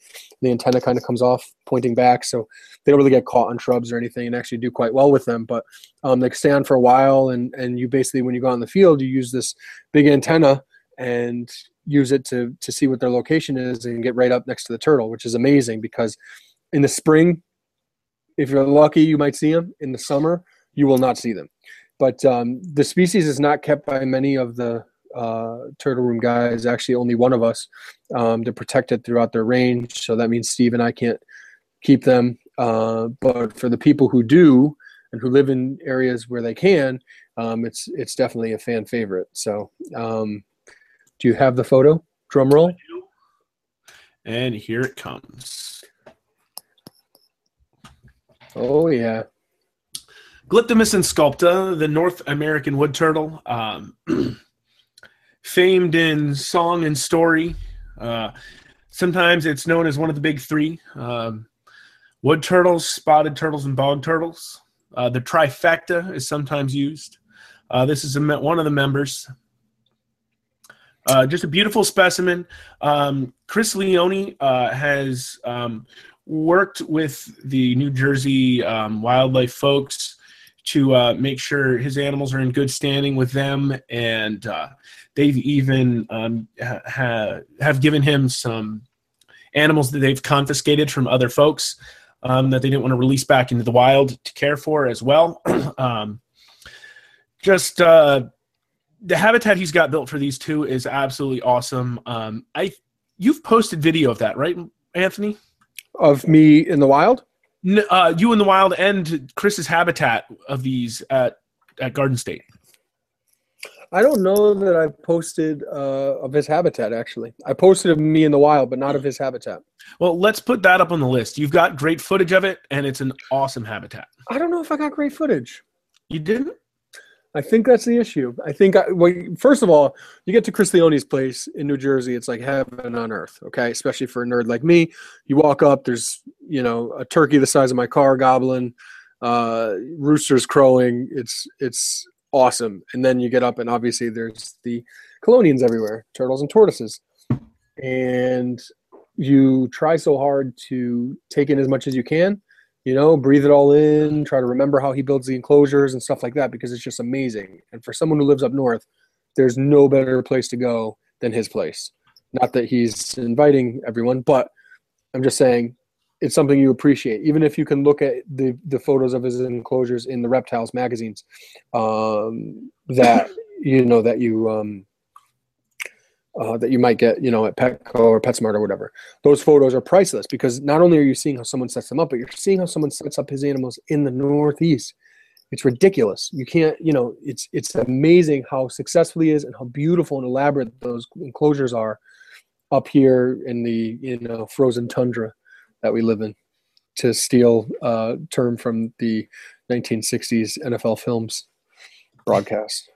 The antenna kind of comes off, pointing back, so they don't really get caught on shrubs or anything, and actually do quite well with them. But um, they stay on for a while, and and you basically when you go out in the field, you use this big antenna and use it to to see what their location is and get right up next to the turtle, which is amazing because in the spring If you're lucky, you might see them. In the summer, you will not see them. But um, the species is not kept by many of the uh, turtle room guys. Actually, only one of us um, to protect it throughout their range. So that means Steve and I can't keep them. Uh, but for the people who do and who live in areas where they can, um, it's it's definitely a fan favorite. So, um, do you have the photo? Drum roll. And here it comes. Oh yeah. Glyptemys insculpta, the North American wood turtle, um, famed in song and story. Uh, sometimes it's known as one of the big three um, wood turtles, spotted turtles, and bog turtles. Uh, the trifecta is sometimes used. Uh, this is a, one of the members. Uh, just a beautiful specimen. Um, Chris Leone uh, has um, worked with the New Jersey um, wildlife folks to uh, make sure his animals are in good standing with them, and uh, they've even um, ha- have given him some animals that they've confiscated from other folks um, that they didn't want to release back into the wild to care for as well. um, just uh, the habitat he's got built for these two is absolutely awesome. Um, I you've posted video of that, right, Anthony? Of me in the wild? uh, you in the wild and Chris's habitat of these at at Garden State. I don't know that I posted uh, of his habitat. Actually, I posted of me in the wild, but not of his habitat. Well, let's put that up on the list. You've got great footage of it, and it's an awesome habitat. I don't know if I got great footage. You didn't? I think that's the issue. I think, I, well, first of all, you get to Chris Leone's place in New Jersey, it's like heaven on earth, okay? Especially for a nerd like me. You walk up, there's, you know, a turkey the size of my car gobbling, uh, roosters crowing. It's, it's awesome. And then you get up, and obviously there's the chelonians everywhere, turtles and tortoises. And you try so hard to take in as much as you can you know breathe it all in try to remember how he builds the enclosures and stuff like that because it's just amazing. And for someone who lives up north there's no better place to go than his place. Not that he's inviting everyone but i'm just saying it's something you appreciate. Even if you can look at the the photos of his enclosures in the reptiles magazines um, that you know that you um, uh, that you might get, you know, at Petco or PetSmart or whatever. Those photos are priceless because not only are you seeing how someone sets them up, but you're seeing how someone sets up his animals in the Northeast. It's ridiculous. You can't, you know, it's it's amazing how successful he is and how beautiful and elaborate those enclosures are up here in the you know frozen tundra that we live in. To steal a term from the 1960s NFL films broadcast.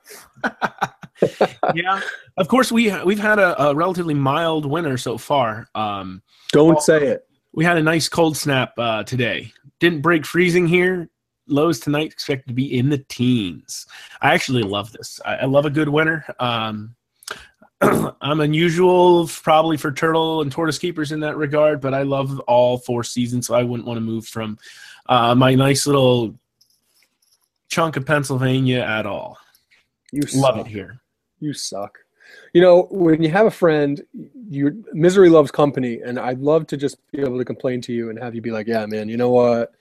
yeah, of course we we've had a, a, relatively mild winter so far. Um, Don't well, say it. We had a nice cold snap uh, today. Didn't break freezing here. Lows tonight expected to be in the teens. I actually love this. I, I love a good winter. Um, I'm unusual probably for turtle and tortoise keepers in that regard, but I love all four seasons, so I wouldn't want to move from uh, my nice little chunk of Pennsylvania at all. You love suck. it here. You suck. You know, when you have a friend, your misery loves company, and I'd love to just be able to complain to you and have you be like, "Yeah, man, you know what?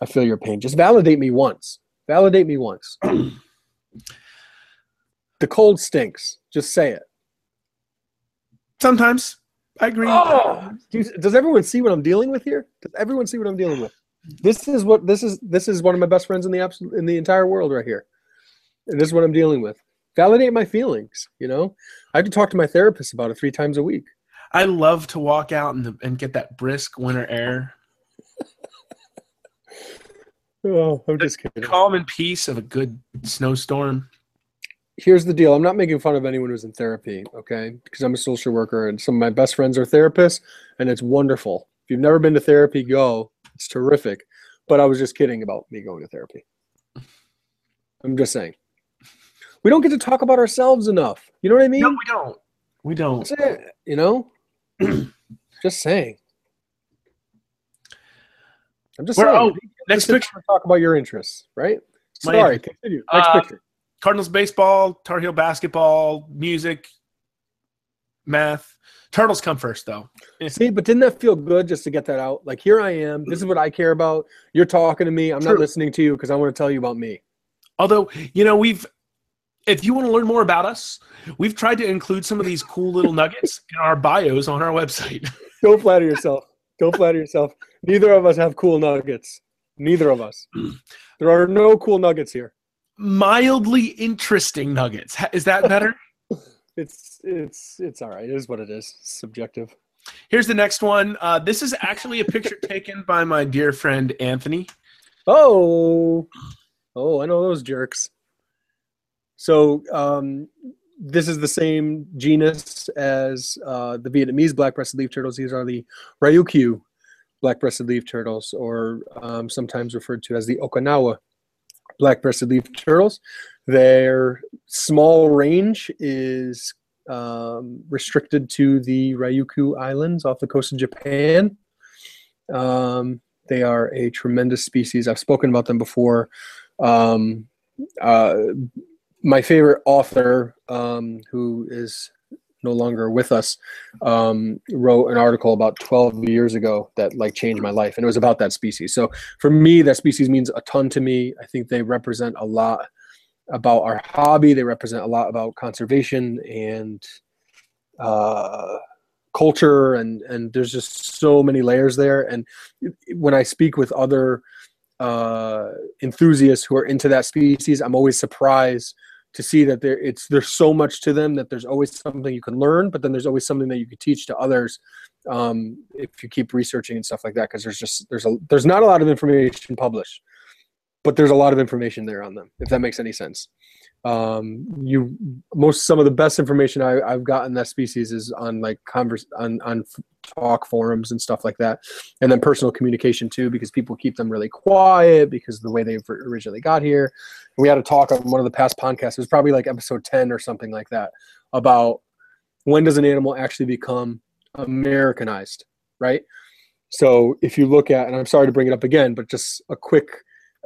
I feel your pain. Just validate me once. Validate me once." the cold stinks. Just say it. Sometimes I agree. Oh, does everyone see what I'm dealing with here? Does everyone see what I'm dealing with? This is what this is. This is one of my best friends in the absolute in the entire world right here. And this is what I'm dealing with. Validate my feelings. You know, I have to talk to my therapist about it three times a week. I love to walk out and, and get that brisk winter air. oh, I'm just kidding. Calm and peace of a good snowstorm. Here's the deal. I'm not making fun of anyone who's in therapy, okay? Because I'm a social worker and some of my best friends are therapists, and it's wonderful. If you've never been to therapy, go. It's terrific. But I was just kidding about me going to therapy. I'm just saying. We don't get to talk about ourselves enough. You know what I mean? No, we don't. We don't. You know? just saying. I'm just saying. Oh, next picture. Talk about your interests, right? Sorry, continue. Next uh, picture. Cardinals baseball, Tar Heel basketball, music. math. Turtles come first, though. See, but didn't that feel good just to get that out? Like, here I am. This is what I care about. You're talking to me. I'm True. not listening to you because I want to tell you about me. Although, you know, we've if you want to learn more about us, we've tried to include some of these cool little nuggets in our bios on our website. Don't flatter yourself. Don't flatter yourself. Neither of us have cool nuggets. Neither of us. There are no cool nuggets here. Mildly interesting nuggets. Is that better? It's it's it's all right. It is what it is. It's subjective. Here's the next one. Uh, this is actually a picture taken by my dear friend Anthony. Oh, oh, I know those jerks. So um, this is the same genus as uh, the Vietnamese black-breasted leaf turtles. These are the Ryukyu black-breasted leaf turtles, or um, sometimes referred to as the Okinawa black-breasted leaf turtles. Their small range is um, restricted to the Ryukyu Islands off the coast of Japan. Um, they are a tremendous species. I've spoken about them before. Um, uh, my favorite author, um, who is no longer with us, um, wrote an article about 12 years ago that like changed my life, and it was about that species. So for me, that species means a ton to me. I think they represent a lot about our hobby. They represent a lot about conservation and uh, culture, and and there's just so many layers there. And when I speak with other uh, enthusiasts who are into that species, I'm always surprised to see that there it's there's so much to them that there's always something you can learn, but then there's always something that you can teach to others um, if you keep researching and stuff like that. Because there's just there's a there's not a lot of information published, but there's a lot of information there on them. If that makes any sense. Um, you most some of the best information I, I've gotten that species is on like converse on on talk forums and stuff like that. And then personal communication too because people keep them really quiet because of the way they originally got here. We had a talk on one of the past podcasts it was probably like episode 10 or something like that about when does an animal actually become americanized right? So if you look at and i'm sorry to bring it up again but just a quick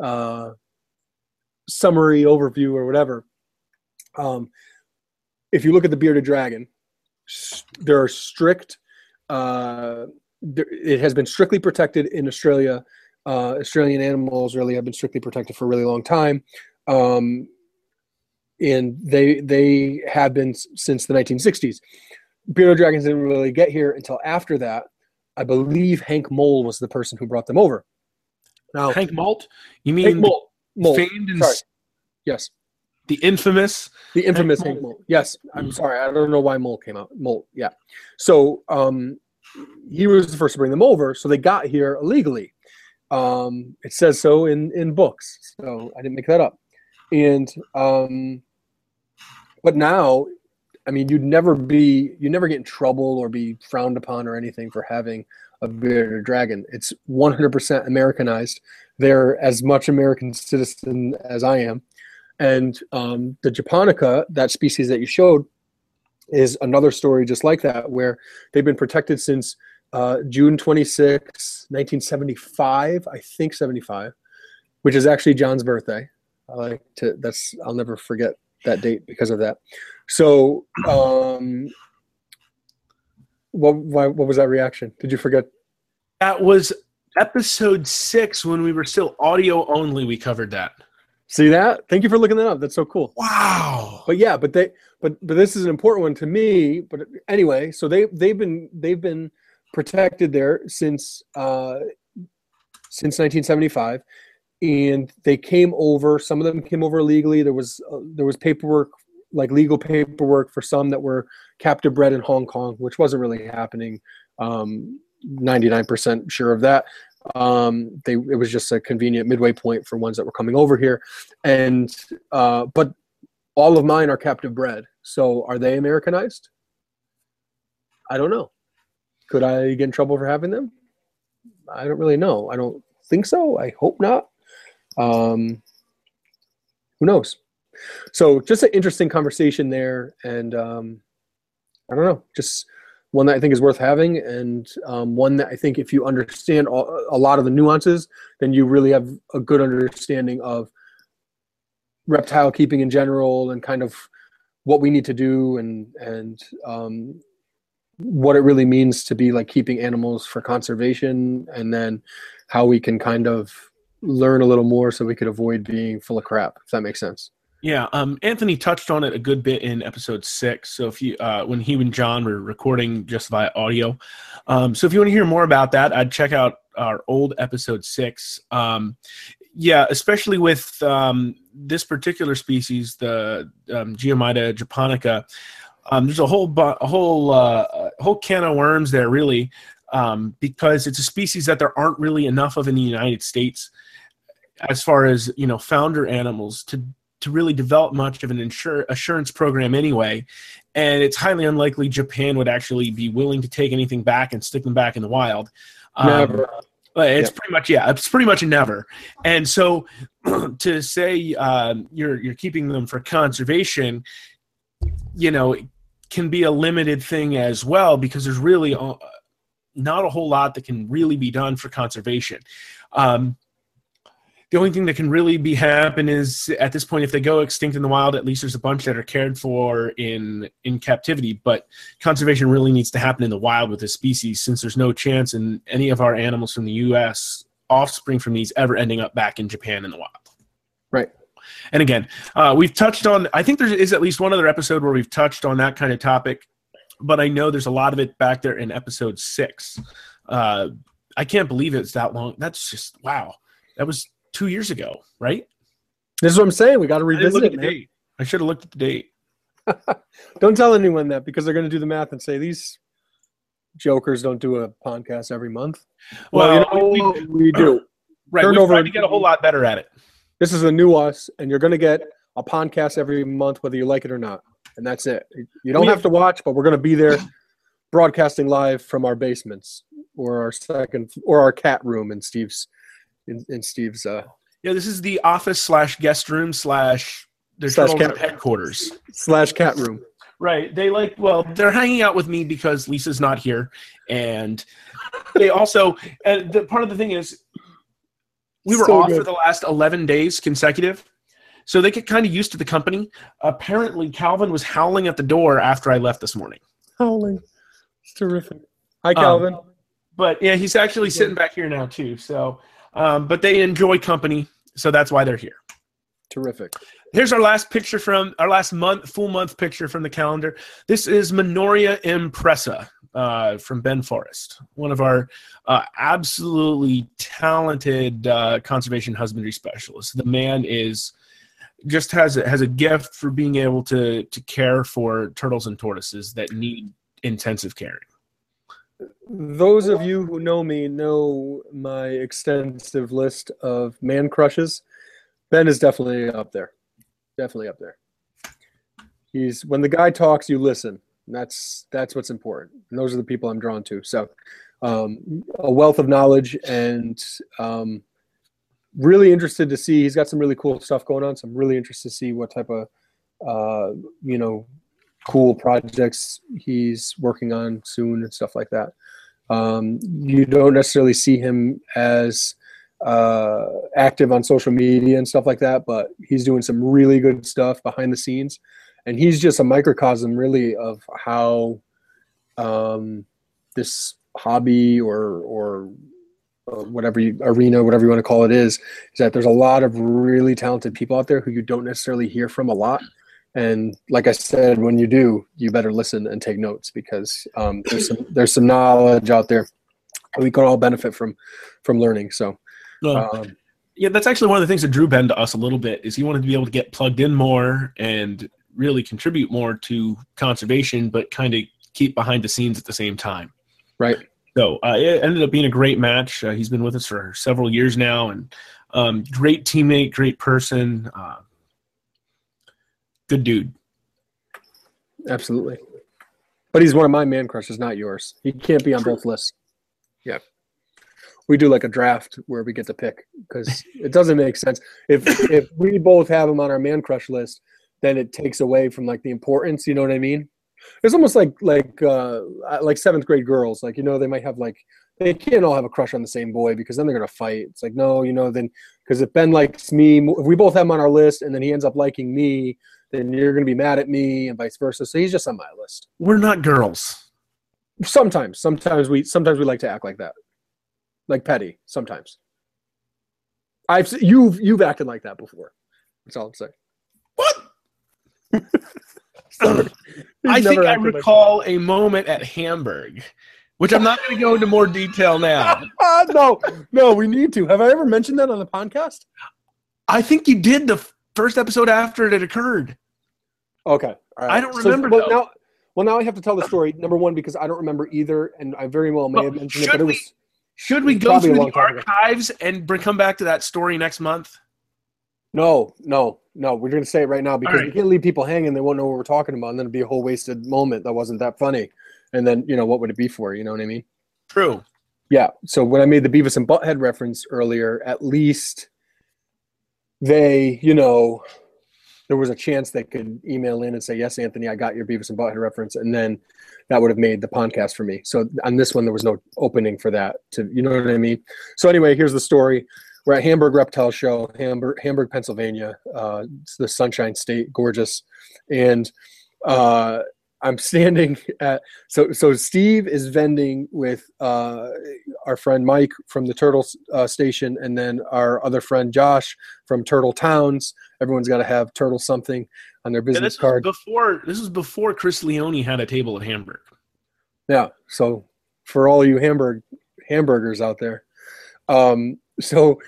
uh, summary overview or whatever um, if you look at the bearded dragon there are strict uh, there, it has been strictly protected in Australia. Uh, Australian animals really have been strictly protected for a really long time, um, and they they have been since the 1960s. Bearded dragons didn't really get here until after that. I believe Hank Mole was the person who brought them over. Now, Hank Molt? You Hank mean Mole, Mole, famed and sorry. yes, the infamous? the infamous Hank. Mole. Yes, I'm sorry, I don't know why Mole came out. Mole, yeah. So um, he was the first to bring them over. So they got here illegally. Um, it says so in in books. So I didn't make that up. And um, but now, I mean, you'd never be you never get in trouble or be frowned upon or anything for having a bearded dragon. It's 100% Americanized. They're as much American citizen as I am. And um, the Japonica, that species that you showed, is another story just like that, where they've been protected since uh, June 26, 1975, I think 75, which is actually John's birthday. I like to, that's, I'll never forget that date because of that. So, um, what, why, what was that reaction? Did you forget? That was episode six when we were still audio only. We covered that. See that? Thank you for looking that up. That's so cool. Wow. but yeah but they but but this is an important one to me but anyway so they they've been they've been protected there since uh since 1975 and they came over some of them came over illegally there was uh, there was paperwork like legal paperwork for some that were captive bred in hong kong which wasn't really happening um 99% sure of that um they it was just a convenient midway point for ones that were coming over here and uh but all of mine are captive bred. So are they Americanized? I don't know. Could I get in trouble for having them? I don't really know. I don't think so. I hope not. Um, who knows? So just an interesting conversation there, and um, I don't know, just one that I think is worth having, and um, one that I think if you understand all, a lot of the nuances, then you really have a good understanding of reptile keeping in general and kind of what we need to do and and um, what it really means to be like keeping animals for conservation, and then how we can kind of learn a little more so we could avoid being full of crap. If that makes sense. Yeah, um, Anthony touched on it a good bit in episode six. So if you, uh, when he and John were recording just via audio, um, so if you want to hear more about that, I'd check out our old episode six. Um, yeah, especially with um, this particular species, the um, Geoemyda japonica. Um, there's a whole bu- a whole uh, a whole can of worms there, really, um, because it's a species that there aren't really enough of in the United States, as far as you know, founder animals to to really develop much of an insur- assurance program anyway. And it's highly unlikely Japan would actually be willing to take anything back and stick them back in the wild. Never. It's pretty much yeah, it's pretty much a never. And so to say um, you're you're keeping them for conservation, you know, can be a limited thing as well because there's really uh, not a whole lot that can really be done for conservation. Um, the only thing that can really be happen is at this point if they go extinct in the wild at least there's a bunch that are cared for in in captivity. But conservation really needs to happen in the wild with this species since there's no chance in any of our animals from the us offspring from these ever ending up back in japan in the wild. Right. and again uh, we've touched on i think there is at least one other episode where we've touched on that kind of topic but i know there's a lot of it back there in episode six. Uh, i can't believe it's that long. That's just wow. That was two years ago, right? This is what I'm saying. We got to revisit it, man. I should have looked at the date. Don't tell anyone that because they're going to do the math and say these jokers don't do a podcast every month. Well, you know, we, we, we- do. Uh, right. turn We've over- tried to get a whole lot better at it. This is a new us, and you're going to get a podcast every month, whether you like it or not. And that's it. You don't We have- to watch, but we're going to be there broadcasting live from our basements or our second or our cat room in Steve's in, in Steve's uh, Yeah, this is the office slash guest room slash their Slash cat- headquarters. slash cat room. Right. They like well, they're hanging out with me because Lisa's not here, and they also and the part of the thing is we were So off good. for the last eleven days consecutive. So they get kind of used to the company. Apparently, Calvin was howling at the door after I left this morning. Howling. It's terrific. Hi, Um, Calvin. But yeah, he's actually sitting back here now too. So, um, but they enjoy company, so that's why they're here. terrific. Here's our last picture from our last month, full month picture from the calendar. This is Manouria impressa uh, from Ben Forrest, one of our uh, absolutely talented uh, conservation husbandry specialists. The man is just has a, has a gift for being able to to care for turtles and tortoises that need intensive caring. Those of you who know me know my extensive list of man crushes. Ben is definitely up there. Definitely up there. He's when the guy talks, you listen. That's that's what's important. And those are the people I'm drawn to. So, um, a wealth of knowledge and um, really interested to see. He's got some really cool stuff going on. So I'm really interested to see what type of uh, you know cool projects he's working on soon and stuff like that. Um, you don't necessarily see him as uh, active on social media and stuff like that, but he's doing some really good stuff behind the scenes. And he's just a microcosm, really, of how um, this hobby or or uh, whatever you, arena, whatever you want to call it, is. Is that there's a lot of really talented people out there who you don't necessarily hear from a lot. And like I said, when you do, you better listen and take notes because um, there's some there's some knowledge out there we can all benefit from from learning. So um, yeah, that's actually one of the things that drew Ben to us a little bit is he wanted to be able to get plugged in more and really contribute more to conservation, but kind of keep behind the scenes at the same time. right, So uh, it ended up being a great match. Uh, he's been with us for several years now, and um, great teammate, great person, uh, good dude. absolutely. But he's one of my man crushes, not yours. He can't be on both lists. Yeah. We do like a draft where we get to pick because it doesn't make sense. If if we both have him on our man crush list, then it takes away from like the importance. You know what I mean? It's almost like like uh, like seventh grade girls. Like you know they might have like they can't all have a crush on the same boy because then they're gonna fight. It's like no, you know then because if Ben likes me, if we both have him on our list, and then he ends up liking me, then you're gonna be mad at me and vice versa. So he's just on my list. We're not girls. Sometimes, sometimes we sometimes we like to act like that, like petty. Sometimes. I've you've you've acted like that before. That's all I'm saying. What? I think I recall like a moment at Hamburg, which I'm not going to go into more detail now. uh, no, no, we need to. Have I ever mentioned that on the podcast? I think you did the first episode after it occurred. Okay, I don't remember. So, well, now, well, now I have to tell the story. Number one, because I don't remember either, and I very well may well, have mentioned it, but it was. Should we go through the archives ago. and come back to that story next month? No, no, no. We're going to say it right now because right. we can't leave people hanging. They won't know what we're talking about, and then it'd be a whole wasted moment that wasn't that funny. And then you know what would it be for? You know what I mean? True. Yeah. So when I made the Beavis and Butthead reference earlier, at least they, you know, there was a chance they could email in and say, "Yes, Anthony, I got your Beavis and Butthead reference," and then that would have made the podcast for me. So on this one, there was no opening for that. To you know what I mean? So anyway, here's the story. We're at Hamburg Reptile Show, Hamburg, Hamburg, Pennsylvania. Uh, it's the Sunshine State, gorgeous, and uh, I'm standing at so so Steve is vending with uh, our friend Mike from the Turtle uh, Station, and then our other friend Josh from Turtle Towns. Everyone's got to have Turtle something on their business card. Before this was before Chris Leone had a table at Hamburg. Yeah, so for all you Hamburg hamburgers out there, um, so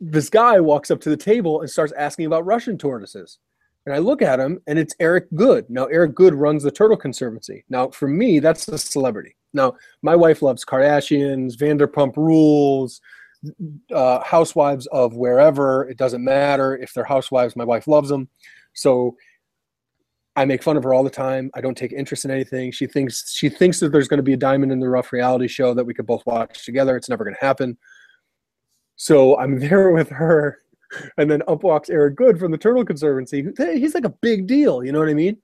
this guy walks up to the table and starts asking about Russian tortoises. And I look at him, and it's Eric Goode. Now, Eric Goode runs the Turtle Conservancy. Now, for me, that's a celebrity. Now, my wife loves Kardashians, Vanderpump Rules, uh, housewives of wherever. It doesn't matter if they're housewives. My wife loves them. So I make fun of her all the time. I don't take interest in anything. She thinks she thinks that there's going to be a diamond in the rough reality show that we could both watch together. It's never going to happen. So I'm there with her, and then up walks Eric Goode from the Turtle Conservancy. He's like a big deal, you know what I mean?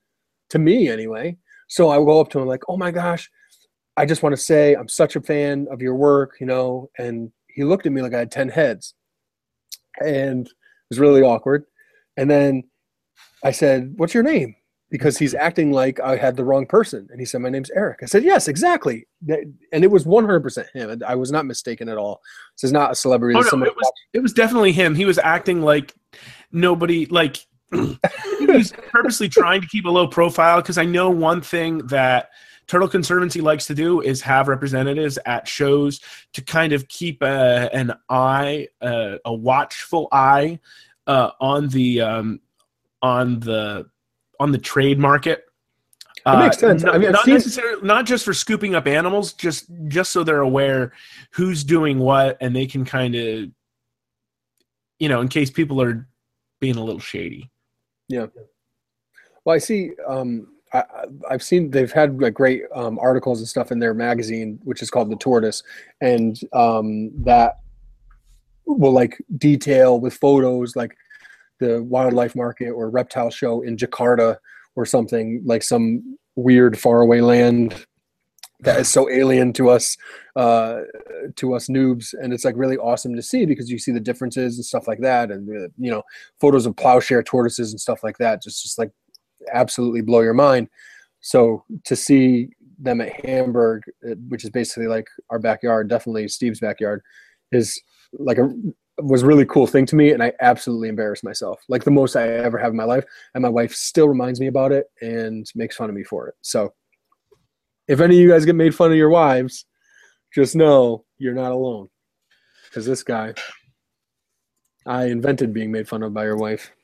To me, anyway. So I go up to him like, "Oh my gosh, I just want to say I'm such a fan of your work, you know." And he looked at me like I had ten heads, and it was really awkward. And then I said, "What's your name?" Because he's acting like I had the wrong person, and he said, "My name's Eric." I said, "Yes, exactly," and it was 100% him. I was not mistaken at all. This is not a celebrity. Oh, no, it was, it was definitely him. He was acting like nobody like he was purposely trying to keep a low profile because I know one thing that Turtle Conservancy likes to do is have representatives at shows to kind of keep a, an eye, a watchful eye uh, on the um, on the on the trade market. It makes uh, sense. Uh, I mean, not necessarily not just for scooping up animals, just just so they're aware who's doing what, and they can kind of, you know, in case people are being a little shady. Yeah. Well, I see. Um, I, have seen they've had like great um, articles and stuff in their magazine, which is called the Tortoise, and um, that will like detail with photos like the wildlife market or reptile show in Jakarta or something like some weird faraway land that is so alien to us uh, to us noobs. And it's like really awesome to see because you see the differences and stuff like that. And uh, you know photos of plowshare tortoises and stuff like that just just like absolutely blow your mind. So to see them at hamburg uh, which is basically like our backyard definitely steve's backyard is like a was really cool thing to me and i absolutely embarrassed myself. Like the most i ever have in my life and my wife still reminds me about it and makes fun of me for it. So if any of you guys get made fun of your wives just know you're not alone. Because this guy i invented being made fun of by your wife.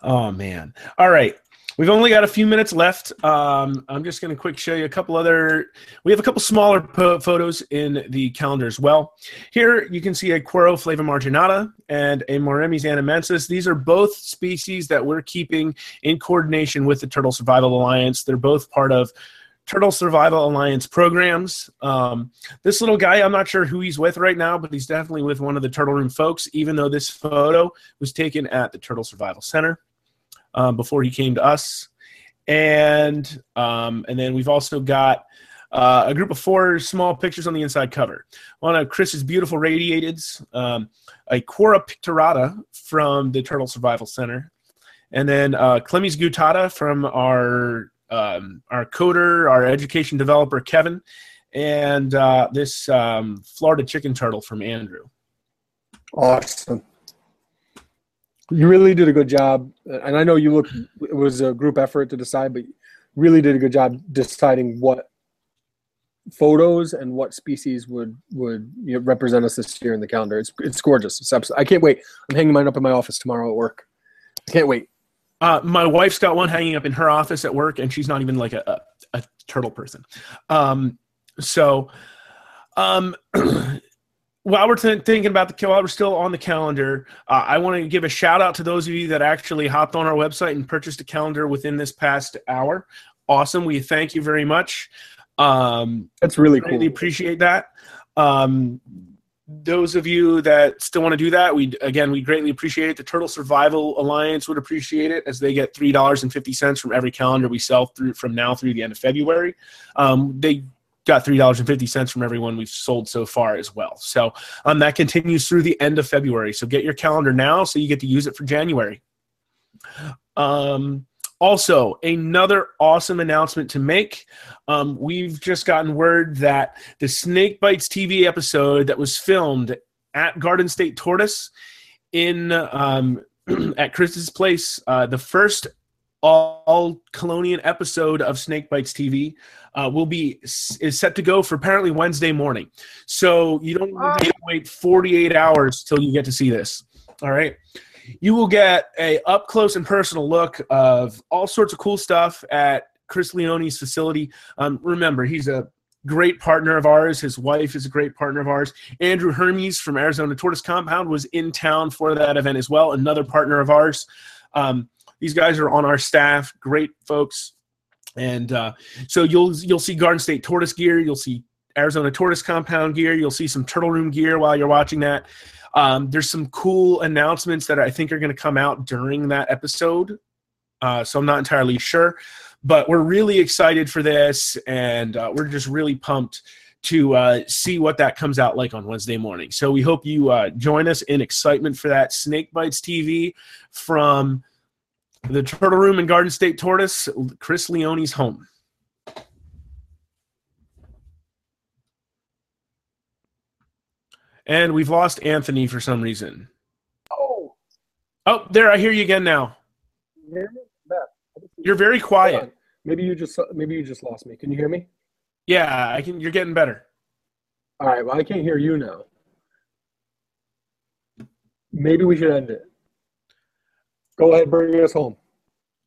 Oh man. All right We've only got a few minutes left. Um, I'm just going to quick show you a couple other. We have a couple smaller po- photos in the calendar as well. Here you can see a Cuora flavomarginata and a Mauremys annamensis. These are both species that we're keeping in coordination with the Turtle Survival Alliance. They're both part of Turtle Survival Alliance programs. Um, this little guy, I'm not sure who he's with right now, but he's definitely with one of the Turtle Room folks, even though this photo was taken at the Turtle Survival Center um, before he came to us. And um, and then we've also got uh, a group of four small pictures on the inside cover. One of Chris's beautiful radiateds, um, a Cuora picturata from the Turtle Survival Center, and then uh, Clemmys guttata from our um, our coder, our education developer Kevin, and uh, this um, Florida chicken turtle from Andrew. Awesome. You really did a good job, and I know you look. It was a group effort to decide, but you really did a good job deciding what photos and what species would would you know, represent us this year in the calendar. It's it's gorgeous. It's absolutely, I can't wait. I'm hanging mine up in my office tomorrow at work. I can't wait. Uh, my wife's got one hanging up in her office at work, and she's not even like a, a, a turtle person. Um, so, um, while we're th- thinking about the while we're still on the calendar, uh, I want to give a shout out to those of you that actually hopped on our website and purchased a calendar within this past hour. Awesome, we thank you very much. Um, That's really really cool. appreciate that. Um, those of you that still want to do that, we again we greatly appreciate it. The Turtle Survival Alliance would appreciate it as they get three dollars and fifty cents from every calendar we sell through from now through the end of February. Um, they got three dollars and fifty cents from everyone we've sold so far as well. So um, that continues through the end of February. So get your calendar now so you get to use it for January. Um, also, another awesome announcement to make. Um, we've just gotten word that the Snake Bytes TV episode that was filmed at Garden State Tortoise in um, at Chris's place, uh, the first all chelonian episode of Snake Bytes TV uh, will be is set to go for apparently Wednesday morning. So you don't to wait 48 hours till you get to see this. All right you will get a up close and personal look of all sorts of cool stuff at Chris Leone's facility. Um, remember, he's a great partner of ours. His wife is a great partner of ours. Andrew Hermes from Arizona Tortoise Compound was in town for that event as well, another partner of ours. Um, these guys are on our staff, great folks, and uh, so you'll you'll see Garden State Tortoise gear. You'll see Arizona Tortoise Compound gear. You'll see some Turtle Room gear while you're watching that. Um, there's some cool announcements that I think are going to come out during that episode. Uh, so I'm not entirely sure, but we're really excited for this, and uh, we're just really pumped to uh, see what that comes out like on Wednesday morning. So we hope you uh, join us in excitement for that. Snake Bytes TV from the Turtle Room and Garden State Tortoise, Chris Leone's home. And we've lost Anthony for some reason. Oh, Oh, there, I hear you again now. you hear me? Beth, You're very quiet. Maybe you just maybe you just lost me. Can you hear me? Yeah, I can. You're getting better. All right. Well, I can't hear you now. Maybe we should end it. Go ahead, bring us home.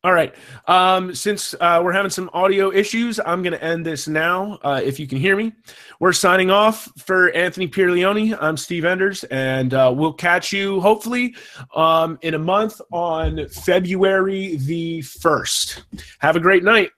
All right. Um, since uh, we're having some audio issues, I'm going to end this now. Uh, if you can hear me, we're signing off for Anthony Pierleone. I'm Steve Enders, and uh, we'll catch you hopefully um, in a month on February the 1st. Have a great night.